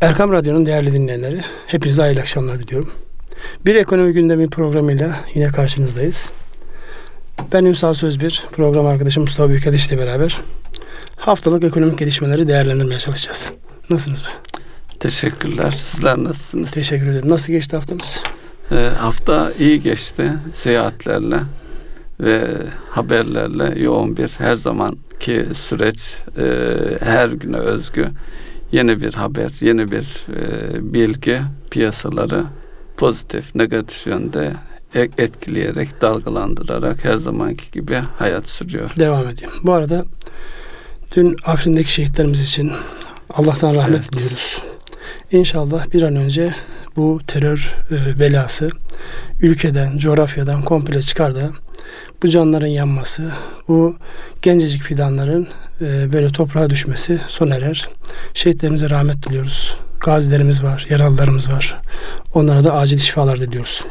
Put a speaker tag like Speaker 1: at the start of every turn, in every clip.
Speaker 1: Erkam Radyo'nun değerli dinleyenleri, hepinize hayırlı akşamlar diliyorum. Bir ekonomi gündemi programıyla yine karşınızdayız. Ben Ünsal Sözbir, program arkadaşım Mustafa Büyükadeş ile beraber haftalık ekonomik gelişmeleri değerlendirmeye çalışacağız. Nasılsınız?
Speaker 2: Teşekkürler. Sizler nasılsınız?
Speaker 1: Teşekkür ederim. Nasıl geçti haftamız?
Speaker 2: Ee, hafta iyi geçti. Seyahatlerle ve haberlerle yoğun bir her zamanki süreç e, her güne özgü yeni bir haber, yeni bir e, bilgi piyasaları pozitif, negatif yönde e, etkileyerek, dalgalandırarak her zamanki gibi hayat sürüyor.
Speaker 1: Devam edeyim. Bu arada dün Afrin'deki şehitlerimiz için Allah'tan rahmet evet. diliyoruz. İnşallah bir an önce bu terör e, belası ülkeden, coğrafyadan komple çıkar da bu canların yanması, bu gencecik fidanların e, böyle toprağa düşmesi sona erer. Şehitlerimize rahmet diliyoruz. Gazilerimiz var, yaralılarımız var. Onlara da acil şifalar diliyoruz.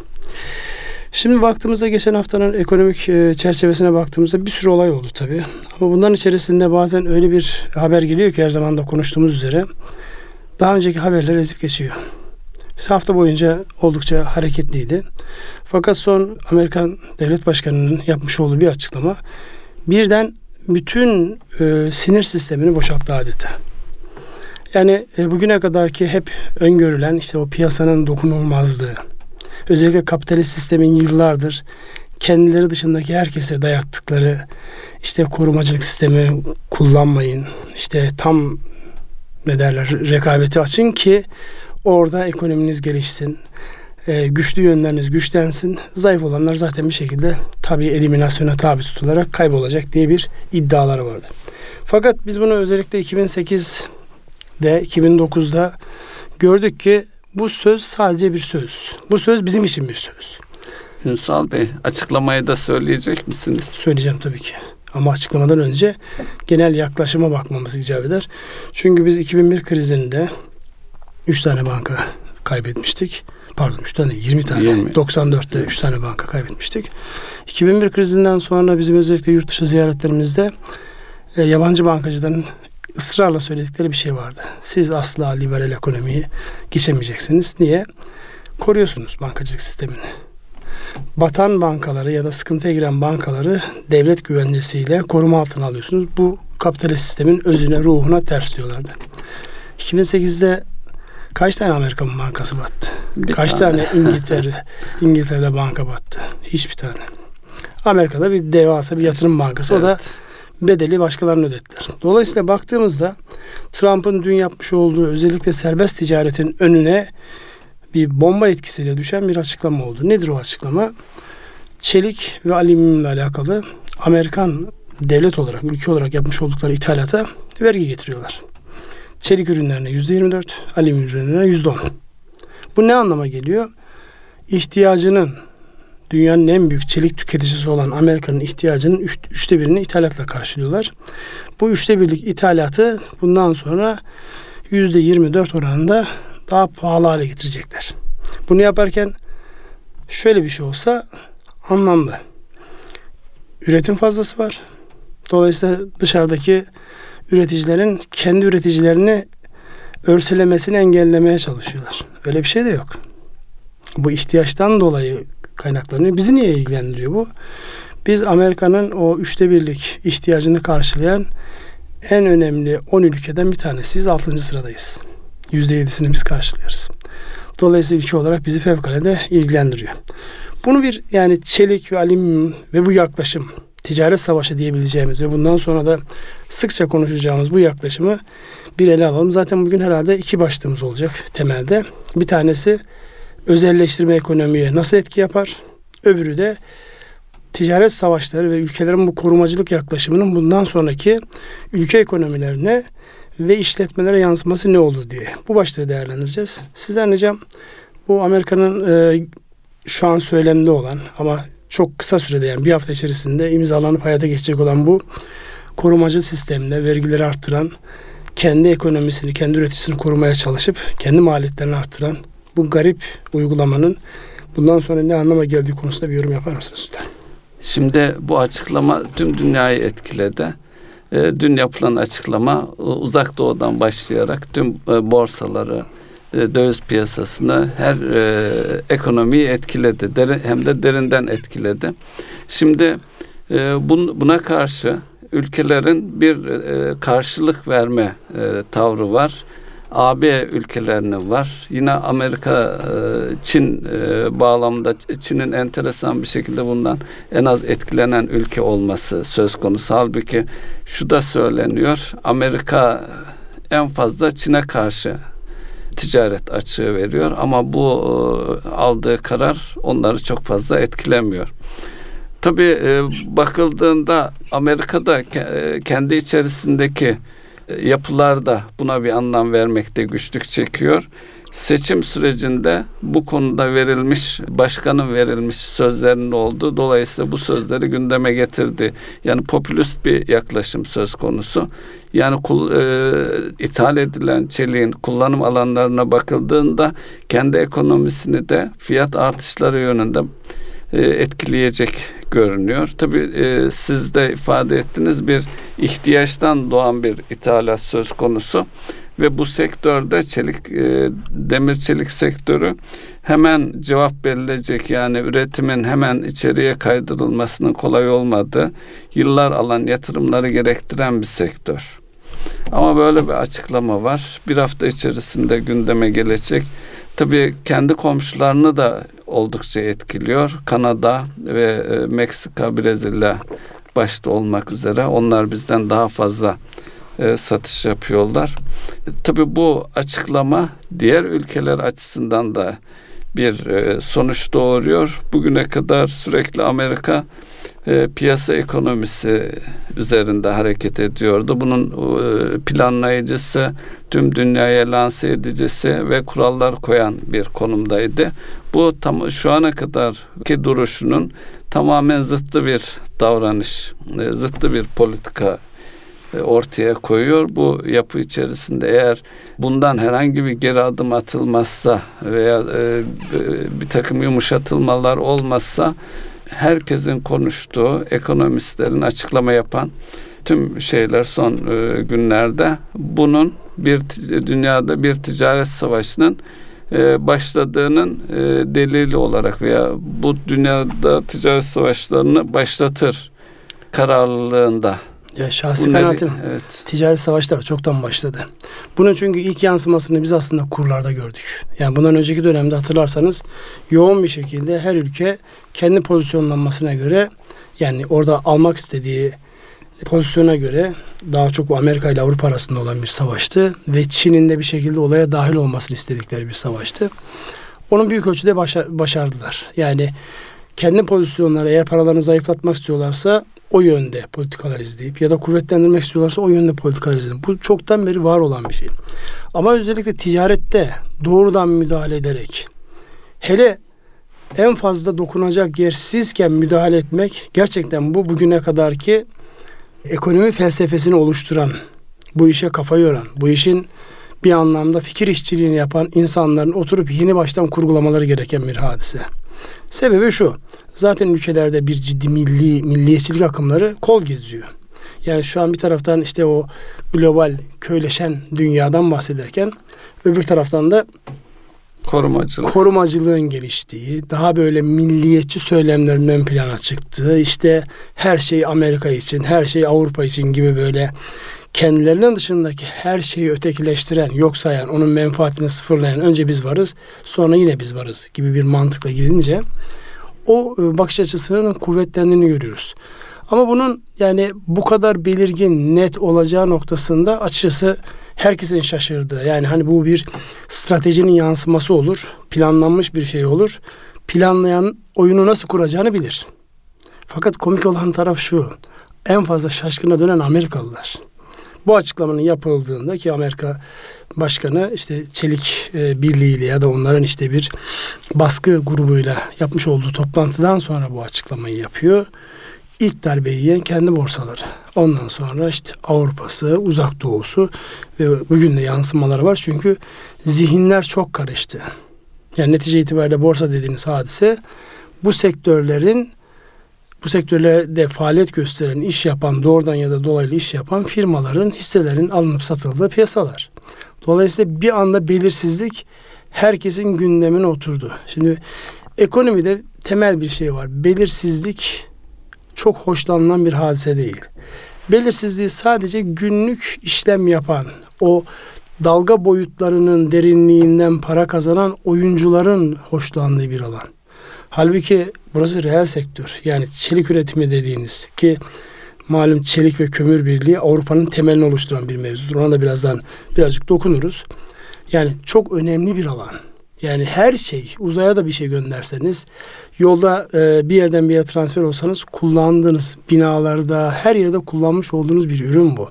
Speaker 1: Şimdi baktığımızda geçen haftanın ekonomik e, çerçevesine baktığımızda bir sürü olay oldu tabii. Ama bunların içerisinde bazen öyle bir haber geliyor ki her zaman da konuştuğumuz üzere daha önceki haberler ezip geçiyor. Hafta boyunca oldukça hareketliydi. Fakat son Amerikan Devlet Başkanı'nın yapmış olduğu bir açıklama birden bütün e, sinir sistemini boşalttı adeta. Yani e, bugüne kadar ki hep öngörülen işte o piyasanın dokunulmazlığı, özellikle kapitalist sistemin yıllardır kendileri dışındaki herkese dayattıkları işte korumacılık sistemi kullanmayın, işte tam ne derler rekabeti açın ki orada ekonominiz gelişsin, e, güçlü yönleriniz güçlensin. Zayıf olanlar zaten bir şekilde tabii eliminasyona tabi tutularak kaybolacak diye bir iddiaları vardı. Fakat biz bunu özellikle 2008'de 2009'da gördük ki bu söz sadece bir söz. Bu söz bizim için bir söz.
Speaker 2: Ünsal Bey açıklamayı da söyleyecek misiniz?
Speaker 1: Söyleyeceğim tabii ki. Ama açıklamadan önce genel yaklaşıma bakmamız icap eder. Çünkü biz 2001 krizinde 3 tane banka kaybetmiştik pardon 3 tane 20 tane 20. 94'te 3 tane banka kaybetmiştik. 2001 krizinden sonra bizim özellikle yurt dışı ziyaretlerimizde e, yabancı bankacıların ısrarla söyledikleri bir şey vardı. Siz asla liberal ekonomiyi geçemeyeceksiniz. Niye? Koruyorsunuz bankacılık sistemini. Batan bankaları ya da sıkıntıya giren bankaları devlet güvencesiyle koruma altına alıyorsunuz. Bu kapitalist sistemin özüne, ruhuna ters diyorlardı. 2008'de kaç tane Amerikan bankası battı? Bir Kaç tane, tane İngiltere, İngiltere'de banka battı? Hiçbir tane. Amerika'da bir devasa bir yatırım bankası. Evet. O da bedeli başkalarına ödettiler. Dolayısıyla baktığımızda Trump'ın dün yapmış olduğu özellikle serbest ticaretin önüne bir bomba etkisiyle düşen bir açıklama oldu. Nedir o açıklama? Çelik ve alüminyumla alakalı Amerikan devlet olarak, ülke olarak yapmış oldukları ithalata vergi getiriyorlar. Çelik ürünlerine yüzde yirmi dört, alüminyum ürünlerine yüzde on. Bu ne anlama geliyor? İhtiyacının dünyanın en büyük çelik tüketicisi olan Amerika'nın ihtiyacının üç, üçte birini ithalatla karşılıyorlar. Bu üçte birlik ithalatı bundan sonra yüzde yirmi dört oranında daha pahalı hale getirecekler. Bunu yaparken şöyle bir şey olsa anlamlı. Üretim fazlası var. Dolayısıyla dışarıdaki üreticilerin kendi üreticilerini örselemesini engellemeye çalışıyorlar. Öyle bir şey de yok. Bu ihtiyaçtan dolayı kaynaklanıyor. Bizi niye ilgilendiriyor bu? Biz Amerika'nın o üçte birlik ihtiyacını karşılayan en önemli 10 ülkeden bir tanesiyiz. 6. sıradayız. %7'sini biz karşılıyoruz. Dolayısıyla ülke olarak bizi fevkalade ilgilendiriyor. Bunu bir yani çelik ve alüminyum ve bu yaklaşım ticaret savaşı diyebileceğimiz ve bundan sonra da sıkça konuşacağımız bu yaklaşımı bir ele alalım. Zaten bugün herhalde iki başlığımız olacak temelde. Bir tanesi özelleştirme ekonomiye nasıl etki yapar? Öbürü de ticaret savaşları ve ülkelerin bu korumacılık yaklaşımının bundan sonraki ülke ekonomilerine ve işletmelere yansıması ne olur diye. Bu başlığı değerlendireceğiz. Sizden ricam bu Amerika'nın e, şu an söylemde olan ama çok kısa sürede yani bir hafta içerisinde imzalanıp hayata geçecek olan bu korumacı sistemle vergileri arttıran, kendi ekonomisini, kendi üreticisini korumaya çalışıp kendi maliyetlerini arttıran bu garip uygulamanın bundan sonra ne anlama geldiği konusunda bir yorum yapar mısınız lütfen?
Speaker 2: Şimdi bu açıklama tüm dünyayı etkiledi. e, dün yapılan açıklama e, uzak doğudan başlayarak tüm e, borsaları, e, döviz piyasasını her e, ekonomiyi etkiledi. Derin, hem de derinden etkiledi. Şimdi e, bun, buna karşı ülkelerin bir e, karşılık verme e, tavrı var. AB ülkelerinin var. Yine Amerika, e, Çin e, bağlamında Çin'in enteresan bir şekilde bundan en az etkilenen ülke olması söz konusu. Halbuki şu da söyleniyor. Amerika en fazla Çin'e karşı ticaret açığı veriyor ama bu e, aldığı karar onları çok fazla etkilemiyor. Tabii e, bakıldığında Amerika'da e, kendi içerisindeki yapılar da buna bir anlam vermekte güçlük çekiyor. Seçim sürecinde bu konuda verilmiş, başkanın verilmiş sözlerinin olduğu dolayısıyla bu sözleri gündeme getirdi. Yani popülist bir yaklaşım söz konusu. Yani e, ithal edilen çeliğin kullanım alanlarına bakıldığında kendi ekonomisini de fiyat artışları yönünde e, etkileyecek görünüyor. Tabii e, siz de ifade ettiniz bir ihtiyaçtan doğan bir ithalat söz konusu ve bu sektörde çelik e, demir çelik sektörü hemen cevap verilecek yani üretimin hemen içeriye kaydırılmasının kolay olmadığı yıllar alan yatırımları gerektiren bir sektör. Ama böyle bir açıklama var. Bir hafta içerisinde gündeme gelecek. Tabii kendi komşularını da oldukça etkiliyor. Kanada ve e, Meksika, Brezilya başta olmak üzere onlar bizden daha fazla e, satış yapıyorlar. E, tabii bu açıklama diğer ülkeler açısından da bir e, sonuç doğuruyor. Bugüne kadar sürekli Amerika e, piyasa ekonomisi üzerinde hareket ediyordu. Bunun e, planlayıcısı, tüm dünyaya lanse edicisi ve kurallar koyan bir konumdaydı. Bu tam şu ana kadar ki duruşunun tamamen zıttı bir davranış, e, zıttı bir politika ortaya koyuyor. Bu yapı içerisinde eğer bundan herhangi bir geri adım atılmazsa veya e, bir takım yumuşatılmalar olmazsa herkesin konuştuğu, ekonomistlerin açıklama yapan tüm şeyler son e, günlerde bunun bir dünyada bir ticaret savaşının e, başladığının e, delili olarak veya bu dünyada ticaret savaşlarını başlatır kararlılığında.
Speaker 1: Ya şahsi Bunları, kanaatim evet. ticaret savaşları çoktan başladı. Bunun çünkü ilk yansımasını biz aslında kurlarda gördük. Yani bundan önceki dönemde hatırlarsanız yoğun bir şekilde her ülke kendi pozisyonlanmasına göre yani orada almak istediği pozisyona göre daha çok bu Amerika ile Avrupa arasında olan bir savaştı ve Çin'in de bir şekilde olaya dahil olmasını istedikleri bir savaştı. Onu büyük ölçüde başa- başardılar. Yani kendi pozisyonları eğer paralarını zayıflatmak istiyorlarsa o yönde politikalar izleyip ya da kuvvetlendirmek istiyorlarsa o yönde politikalar izleyip. Bu çoktan beri var olan bir şey. Ama özellikle ticarette doğrudan müdahale ederek hele en fazla dokunacak yersizken müdahale etmek gerçekten bu bugüne kadar ki ekonomi felsefesini oluşturan, bu işe kafa yoran, bu işin bir anlamda fikir işçiliğini yapan insanların oturup yeni baştan kurgulamaları gereken bir hadise. Sebebi şu. Zaten ülkelerde bir ciddi milli milliyetçilik akımları kol geziyor. Yani şu an bir taraftan işte o global köyleşen dünyadan bahsederken öbür taraftan da
Speaker 2: korumacılık.
Speaker 1: korumacılığın geliştiği, daha böyle milliyetçi söylemlerin ön plana çıktığı, işte her şey Amerika için, her şey Avrupa için gibi böyle kendilerinin dışındaki her şeyi ötekileştiren, yok sayan, onun menfaatini sıfırlayan önce biz varız, sonra yine biz varız gibi bir mantıkla gidince o e, bakış açısının kuvvetlendiğini görüyoruz. Ama bunun yani bu kadar belirgin, net olacağı noktasında açıkçası herkesin şaşırdığı. Yani hani bu bir stratejinin yansıması olur, planlanmış bir şey olur. Planlayan oyunu nasıl kuracağını bilir. Fakat komik olan taraf şu. En fazla şaşkına dönen Amerikalılar bu açıklamanın yapıldığında ki Amerika Başkanı işte Çelik e, Birliği ya da onların işte bir baskı grubuyla yapmış olduğu toplantıdan sonra bu açıklamayı yapıyor. İlk darbeyi yiyen kendi borsaları. Ondan sonra işte Avrupa'sı, Uzak Doğu'su ve bugün de yansımaları var. Çünkü zihinler çok karıştı. Yani netice itibariyle borsa dediğiniz hadise bu sektörlerin bu sektörlerde faaliyet gösteren, iş yapan, doğrudan ya da dolaylı iş yapan firmaların hisselerin alınıp satıldığı piyasalar. Dolayısıyla bir anda belirsizlik herkesin gündemine oturdu. Şimdi ekonomide temel bir şey var. Belirsizlik çok hoşlanılan bir hadise değil. Belirsizliği sadece günlük işlem yapan, o dalga boyutlarının derinliğinden para kazanan oyuncuların hoşlandığı bir alan. Halbuki burası reel sektör. Yani çelik üretimi dediğiniz ki malum çelik ve kömür birliği Avrupa'nın temelini oluşturan bir mevzudur. Ona da birazdan birazcık dokunuruz. Yani çok önemli bir alan. Yani her şey uzaya da bir şey gönderseniz yolda e, bir yerden bir yere transfer olsanız kullandığınız binalarda her yerde kullanmış olduğunuz bir ürün bu.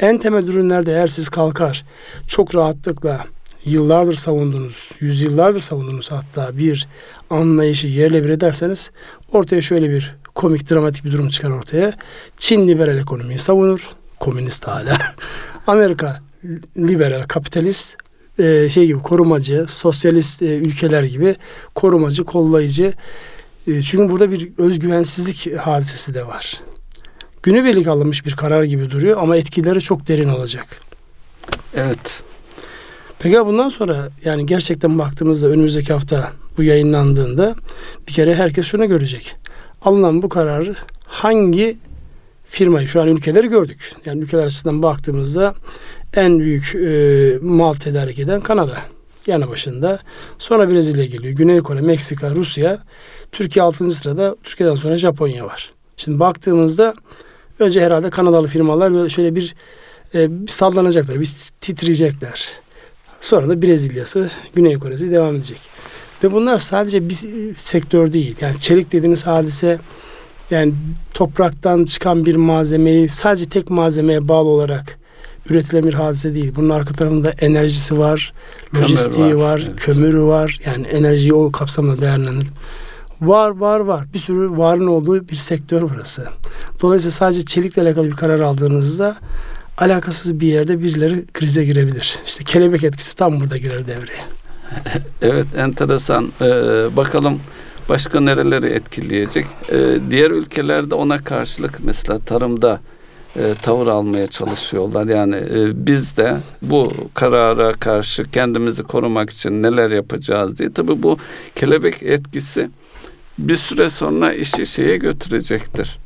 Speaker 1: En temel ürünlerde eğer siz kalkar çok rahatlıkla yıllardır savundunuz, yüzyıllardır savundunuz hatta bir anlayışı yerle bir ederseniz ortaya şöyle bir komik dramatik bir durum çıkar ortaya. Çin liberal ekonomiyi savunur, komünist hala. Amerika liberal kapitalist e, şey gibi korumacı, sosyalist e, ülkeler gibi korumacı, kollayıcı. E, çünkü burada bir özgüvensizlik hadisesi de var. Günübirlik alınmış bir karar gibi duruyor ama etkileri çok derin olacak.
Speaker 2: Evet.
Speaker 1: Peki bundan sonra yani gerçekten baktığımızda önümüzdeki hafta bu yayınlandığında bir kere herkes şunu görecek. Alınan bu kararı hangi firmayı şu an ülkeleri gördük. Yani ülkeler açısından baktığımızda en büyük e, mal tedarik eden Kanada yanı başında. Sonra Brezilya geliyor. Güney Kore, Meksika, Rusya. Türkiye 6. sırada. Türkiye'den sonra Japonya var. Şimdi baktığımızda önce herhalde Kanadalı firmalar böyle şöyle bir, e, bir sallanacaklar, bir titriyecekler. Sonra da Brezilya'sı, Güney Kore'si devam edecek. Ve bunlar sadece bir sektör değil. Yani çelik dediğiniz hadise yani topraktan çıkan bir malzemeyi sadece tek malzemeye bağlı olarak üretilen bir hadise değil. Bunun arka tarafında enerjisi var, lojistiği var, var evet. kömürü var. Yani enerjiyi o kapsamda değerlendirdim. Var var var. Bir sürü varın olduğu bir sektör burası. Dolayısıyla sadece çelikle alakalı bir karar aldığınızda alakasız bir yerde birileri krize girebilir. İşte kelebek etkisi tam burada girer devreye.
Speaker 2: evet enteresan. Ee, bakalım başka nereleri etkileyecek? Ee, diğer ülkelerde ona karşılık mesela tarımda e, tavır almaya çalışıyorlar. Yani e, biz de bu karara karşı kendimizi korumak için neler yapacağız diye. Tabii bu kelebek etkisi bir süre sonra işi şeye götürecektir.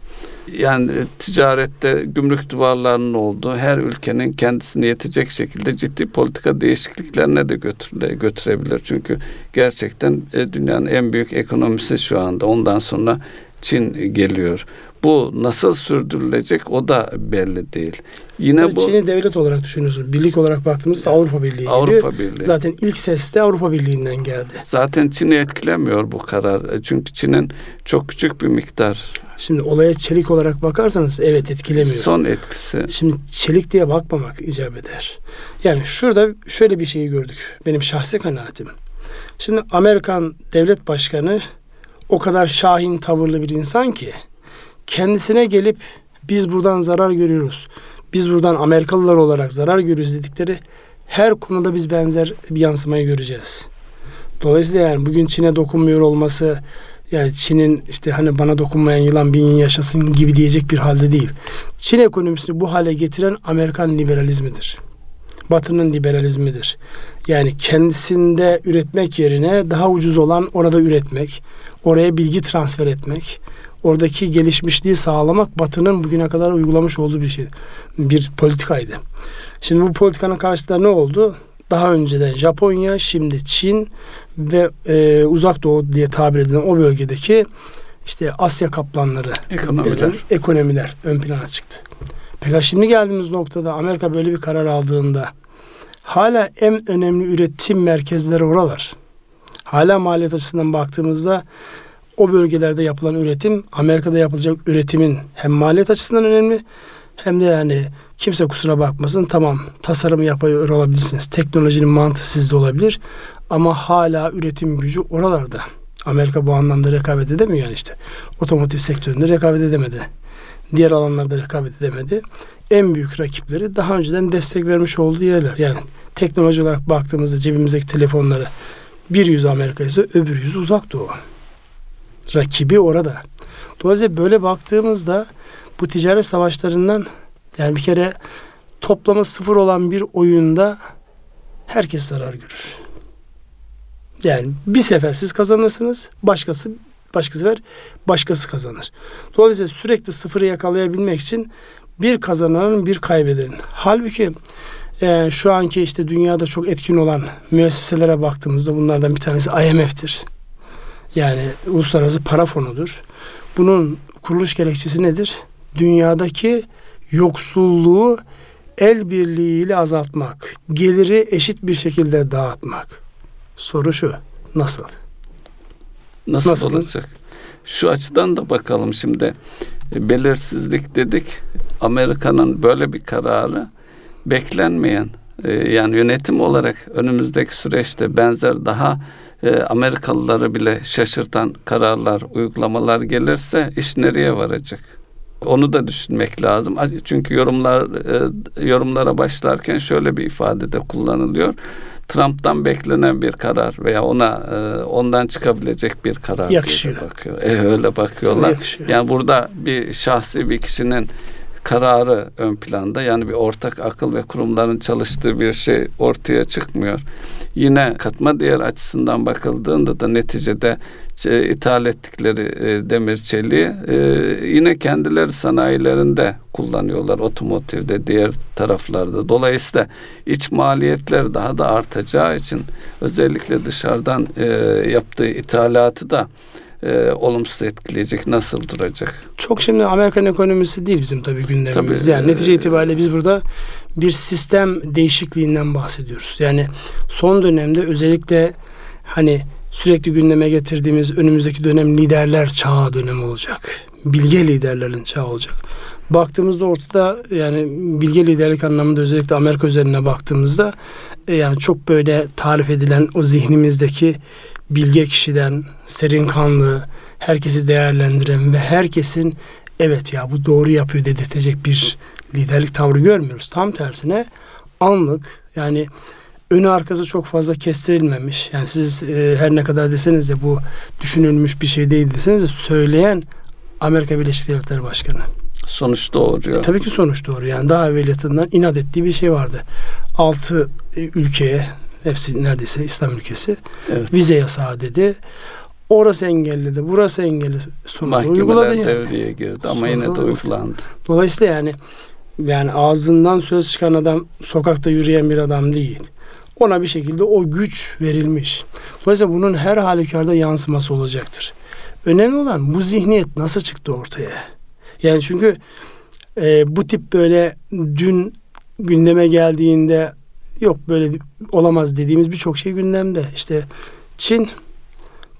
Speaker 2: Yani ticarette gümrük duvarlarının olduğu her ülkenin kendisine yetecek şekilde ciddi politika değişikliklerine de götüre, götürebilir. Çünkü gerçekten e, dünyanın en büyük ekonomisi şu anda. Ondan sonra Çin geliyor. Bu nasıl sürdürülecek o da belli değil.
Speaker 1: Yine yani bu Çin'i devlet olarak düşünüyorsun. Birlik olarak baktığımızda Avrupa Birliği
Speaker 2: Avrupa. Birliği.
Speaker 1: Zaten ilk ses de Avrupa Birliği'nden geldi.
Speaker 2: Zaten Çin'i etkilemiyor bu karar. E, çünkü Çin'in çok küçük bir miktar.
Speaker 1: Şimdi olaya çelik olarak bakarsanız evet etkilemiyor.
Speaker 2: Son etkisi.
Speaker 1: Şimdi çelik diye bakmamak icap eder. Yani şurada şöyle bir şeyi gördük. Benim şahsi kanaatim. Şimdi Amerikan devlet başkanı o kadar şahin tavırlı bir insan ki kendisine gelip biz buradan zarar görüyoruz. Biz buradan Amerikalılar olarak zarar görüyoruz dedikleri her konuda biz benzer bir yansımayı göreceğiz. Dolayısıyla yani bugün Çin'e dokunmuyor olması yani Çin'in işte hani bana dokunmayan yılan bin yaşasın gibi diyecek bir halde değil. Çin ekonomisini bu hale getiren Amerikan liberalizmidir. Batı'nın liberalizmidir. Yani kendisinde üretmek yerine daha ucuz olan orada üretmek, oraya bilgi transfer etmek, oradaki gelişmişliği sağlamak Batı'nın bugüne kadar uygulamış olduğu bir şey, bir politikaydı. Şimdi bu politikanın karşısında ne oldu? Daha önceden Japonya, şimdi Çin ve e, Uzak Doğu diye tabir edilen o bölgedeki işte Asya kaplanları,
Speaker 2: ekonomiler, denen,
Speaker 1: ekonomiler ön plana çıktı. Peki şimdi geldiğimiz noktada Amerika böyle bir karar aldığında hala en önemli üretim merkezleri oralar. Hala maliyet açısından baktığımızda o bölgelerde yapılan üretim Amerika'da yapılacak üretimin hem maliyet açısından önemli hem de yani kimse kusura bakmasın tamam tasarımı yapıyor olabilirsiniz. Teknolojinin mantığı sizde olabilir ama hala üretim gücü oralarda. Amerika bu anlamda rekabet edemiyor yani işte. Otomotiv sektöründe rekabet edemedi. Diğer alanlarda rekabet edemedi. En büyük rakipleri daha önceden destek vermiş olduğu yerler. Yani teknoloji olarak baktığımızda cebimizdeki telefonları bir yüzü Amerika ise öbür yüzü uzak doğu rakibi orada. Dolayısıyla böyle baktığımızda bu ticaret savaşlarından yani bir kere toplamı sıfır olan bir oyunda herkes zarar görür. Yani bir sefer siz kazanırsınız, başkası başka sefer başkası kazanır. Dolayısıyla sürekli sıfırı yakalayabilmek için bir kazananın bir kaybedenin. Halbuki e, şu anki işte dünyada çok etkin olan müesseselere baktığımızda bunlardan bir tanesi IMF'tir. Yani Uluslararası Para Fonu'dur. Bunun kuruluş gerekçesi nedir? Dünyadaki yoksulluğu el birliğiyle azaltmak, geliri eşit bir şekilde dağıtmak. Soru şu, nasıl?
Speaker 2: Nasıl,
Speaker 1: Nasıl?
Speaker 2: olacak? Şu açıdan da bakalım şimdi. E, Belirsizlik dedik. Amerika'nın böyle bir kararı beklenmeyen e, yani yönetim olarak önümüzdeki süreçte benzer daha e, Amerikalıları bile şaşırtan kararlar, uygulamalar gelirse iş nereye varacak? Onu da düşünmek lazım. Çünkü yorumlar e, yorumlara başlarken şöyle bir ifade de kullanılıyor. Trump'tan beklenen bir karar veya ona e, ondan çıkabilecek bir karar
Speaker 1: Yakışıyor.
Speaker 2: bakıyor. E, öyle bakıyorlar.
Speaker 1: yakışıyor.
Speaker 2: Yani burada bir şahsi bir kişinin kararı ön planda. Yani bir ortak akıl ve kurumların çalıştığı bir şey ortaya çıkmıyor. Yine katma değer açısından bakıldığında da neticede e, ithal ettikleri e, demir çeliği e, yine kendileri sanayilerinde kullanıyorlar otomotivde diğer taraflarda. Dolayısıyla iç maliyetler daha da artacağı için özellikle dışarıdan e, yaptığı ithalatı da e, olumsuz etkileyecek. Nasıl duracak?
Speaker 1: Çok şimdi Amerikan ekonomisi değil bizim tabii gündemimiz.
Speaker 2: Tabii,
Speaker 1: yani netice
Speaker 2: e,
Speaker 1: itibariyle biz burada bir sistem değişikliğinden bahsediyoruz. Yani son dönemde özellikle hani sürekli gündeme getirdiğimiz önümüzdeki dönem liderler çağı dönemi olacak. Bilge liderlerin çağı olacak. Baktığımızda ortada yani bilge liderlik anlamında özellikle Amerika üzerine baktığımızda e, yani çok böyle tarif edilen o zihnimizdeki bilge kişiden, serin kanlı, herkesi değerlendiren ve herkesin evet ya bu doğru yapıyor dedirtecek bir liderlik tavrı görmüyoruz. Tam tersine anlık yani önü arkası çok fazla kestirilmemiş. Yani siz e, her ne kadar deseniz de bu düşünülmüş bir şey değil deseniz de söyleyen Amerika Birleşik Devletleri Başkanı.
Speaker 2: Sonuç doğuruyor.
Speaker 1: E, tabii ki sonuç doğru. Yani daha evveliyatından inat ettiği bir şey vardı. Altı e, ülkeye hepsi neredeyse İslam ülkesi
Speaker 2: Evet.
Speaker 1: vize yasağı dedi. Orası engelledi, burası engelledi. Sonunda uyguladı yani.
Speaker 2: devreye girdi ama yine de
Speaker 1: Sonra-
Speaker 2: uygulandı.
Speaker 1: Dolayısıyla yani yani ağzından söz çıkan adam sokakta yürüyen bir adam değil. Ona bir şekilde o güç verilmiş. Dolayısıyla bunun her halükarda yansıması olacaktır. Önemli olan bu zihniyet nasıl çıktı ortaya? Yani çünkü e, bu tip böyle dün gündeme geldiğinde yok böyle olamaz dediğimiz birçok şey gündemde. İşte Çin,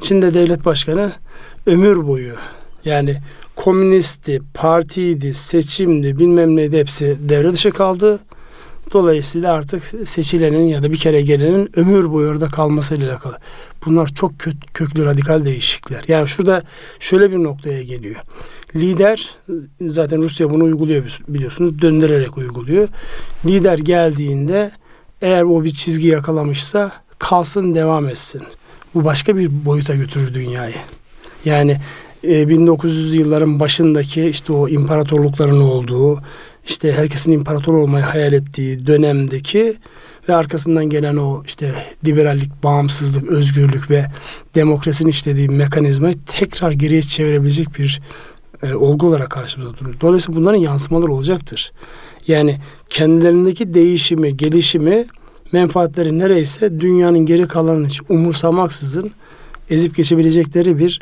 Speaker 1: Çin'de devlet başkanı ömür boyu yani komünisti, partiydi, seçimdi, bilmem neydi hepsi devre dışı kaldı. Dolayısıyla artık seçilenin ya da bir kere gelenin ömür boyu orada kalmasıyla alakalı. Bunlar çok kö- köklü radikal değişiklikler. Yani şurada şöyle bir noktaya geliyor. Lider zaten Rusya bunu uyguluyor biliyorsunuz döndürerek uyguluyor. Lider geldiğinde eğer o bir çizgi yakalamışsa kalsın devam etsin. Bu başka bir boyuta götürür dünyayı. Yani e, 1900 yılların başındaki işte o imparatorlukların olduğu, işte herkesin imparator olmayı hayal ettiği dönemdeki ve arkasından gelen o işte liberallik, bağımsızlık, özgürlük ve demokrasinin işlediği mekanizmayı tekrar geriye çevirebilecek bir e, olgu olarak karşımıza duruyor. Dolayısıyla bunların yansımaları olacaktır. Yani kendilerindeki değişimi, gelişimi, menfaatleri nereyse dünyanın geri kalanını hiç umursamaksızın ezip geçebilecekleri bir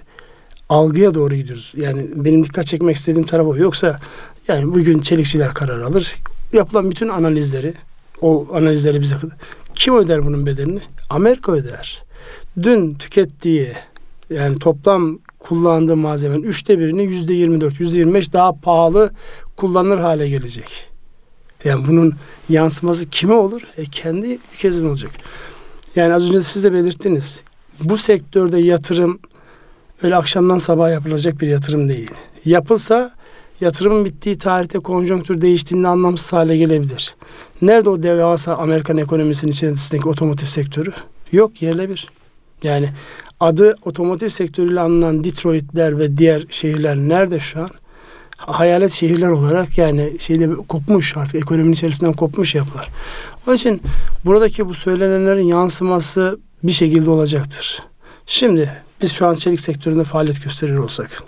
Speaker 1: algıya doğru gidiyoruz. Yani benim dikkat çekmek istediğim taraf o. Yoksa yani bugün çelikçiler karar alır. Yapılan bütün analizleri, o analizleri bize kim öder bunun bedelini? Amerika öder. Dün tükettiği yani toplam kullandığı malzemenin üçte birini yüzde yirmi dört, yüzde yirmi beş daha pahalı kullanılır hale gelecek. Yani bunun yansıması kime olur? E kendi ülkesine olacak. Yani az önce siz de belirttiniz. Bu sektörde yatırım öyle akşamdan sabaha yapılacak bir yatırım değil. Yapılsa yatırımın bittiği tarihte konjonktür değiştiğinde anlamsız hale gelebilir. Nerede o devasa Amerikan ekonomisinin içerisindeki otomotiv sektörü? Yok yerle bir. Yani adı otomotiv sektörüyle anılan Detroit'ler ve diğer şehirler nerede şu an? Hayalet şehirler olarak yani şeyde kopmuş artık ekonominin içerisinden kopmuş yapılar. Onun için buradaki bu söylenenlerin yansıması bir şekilde olacaktır. Şimdi biz şu an çelik sektöründe faaliyet gösteriyor olsak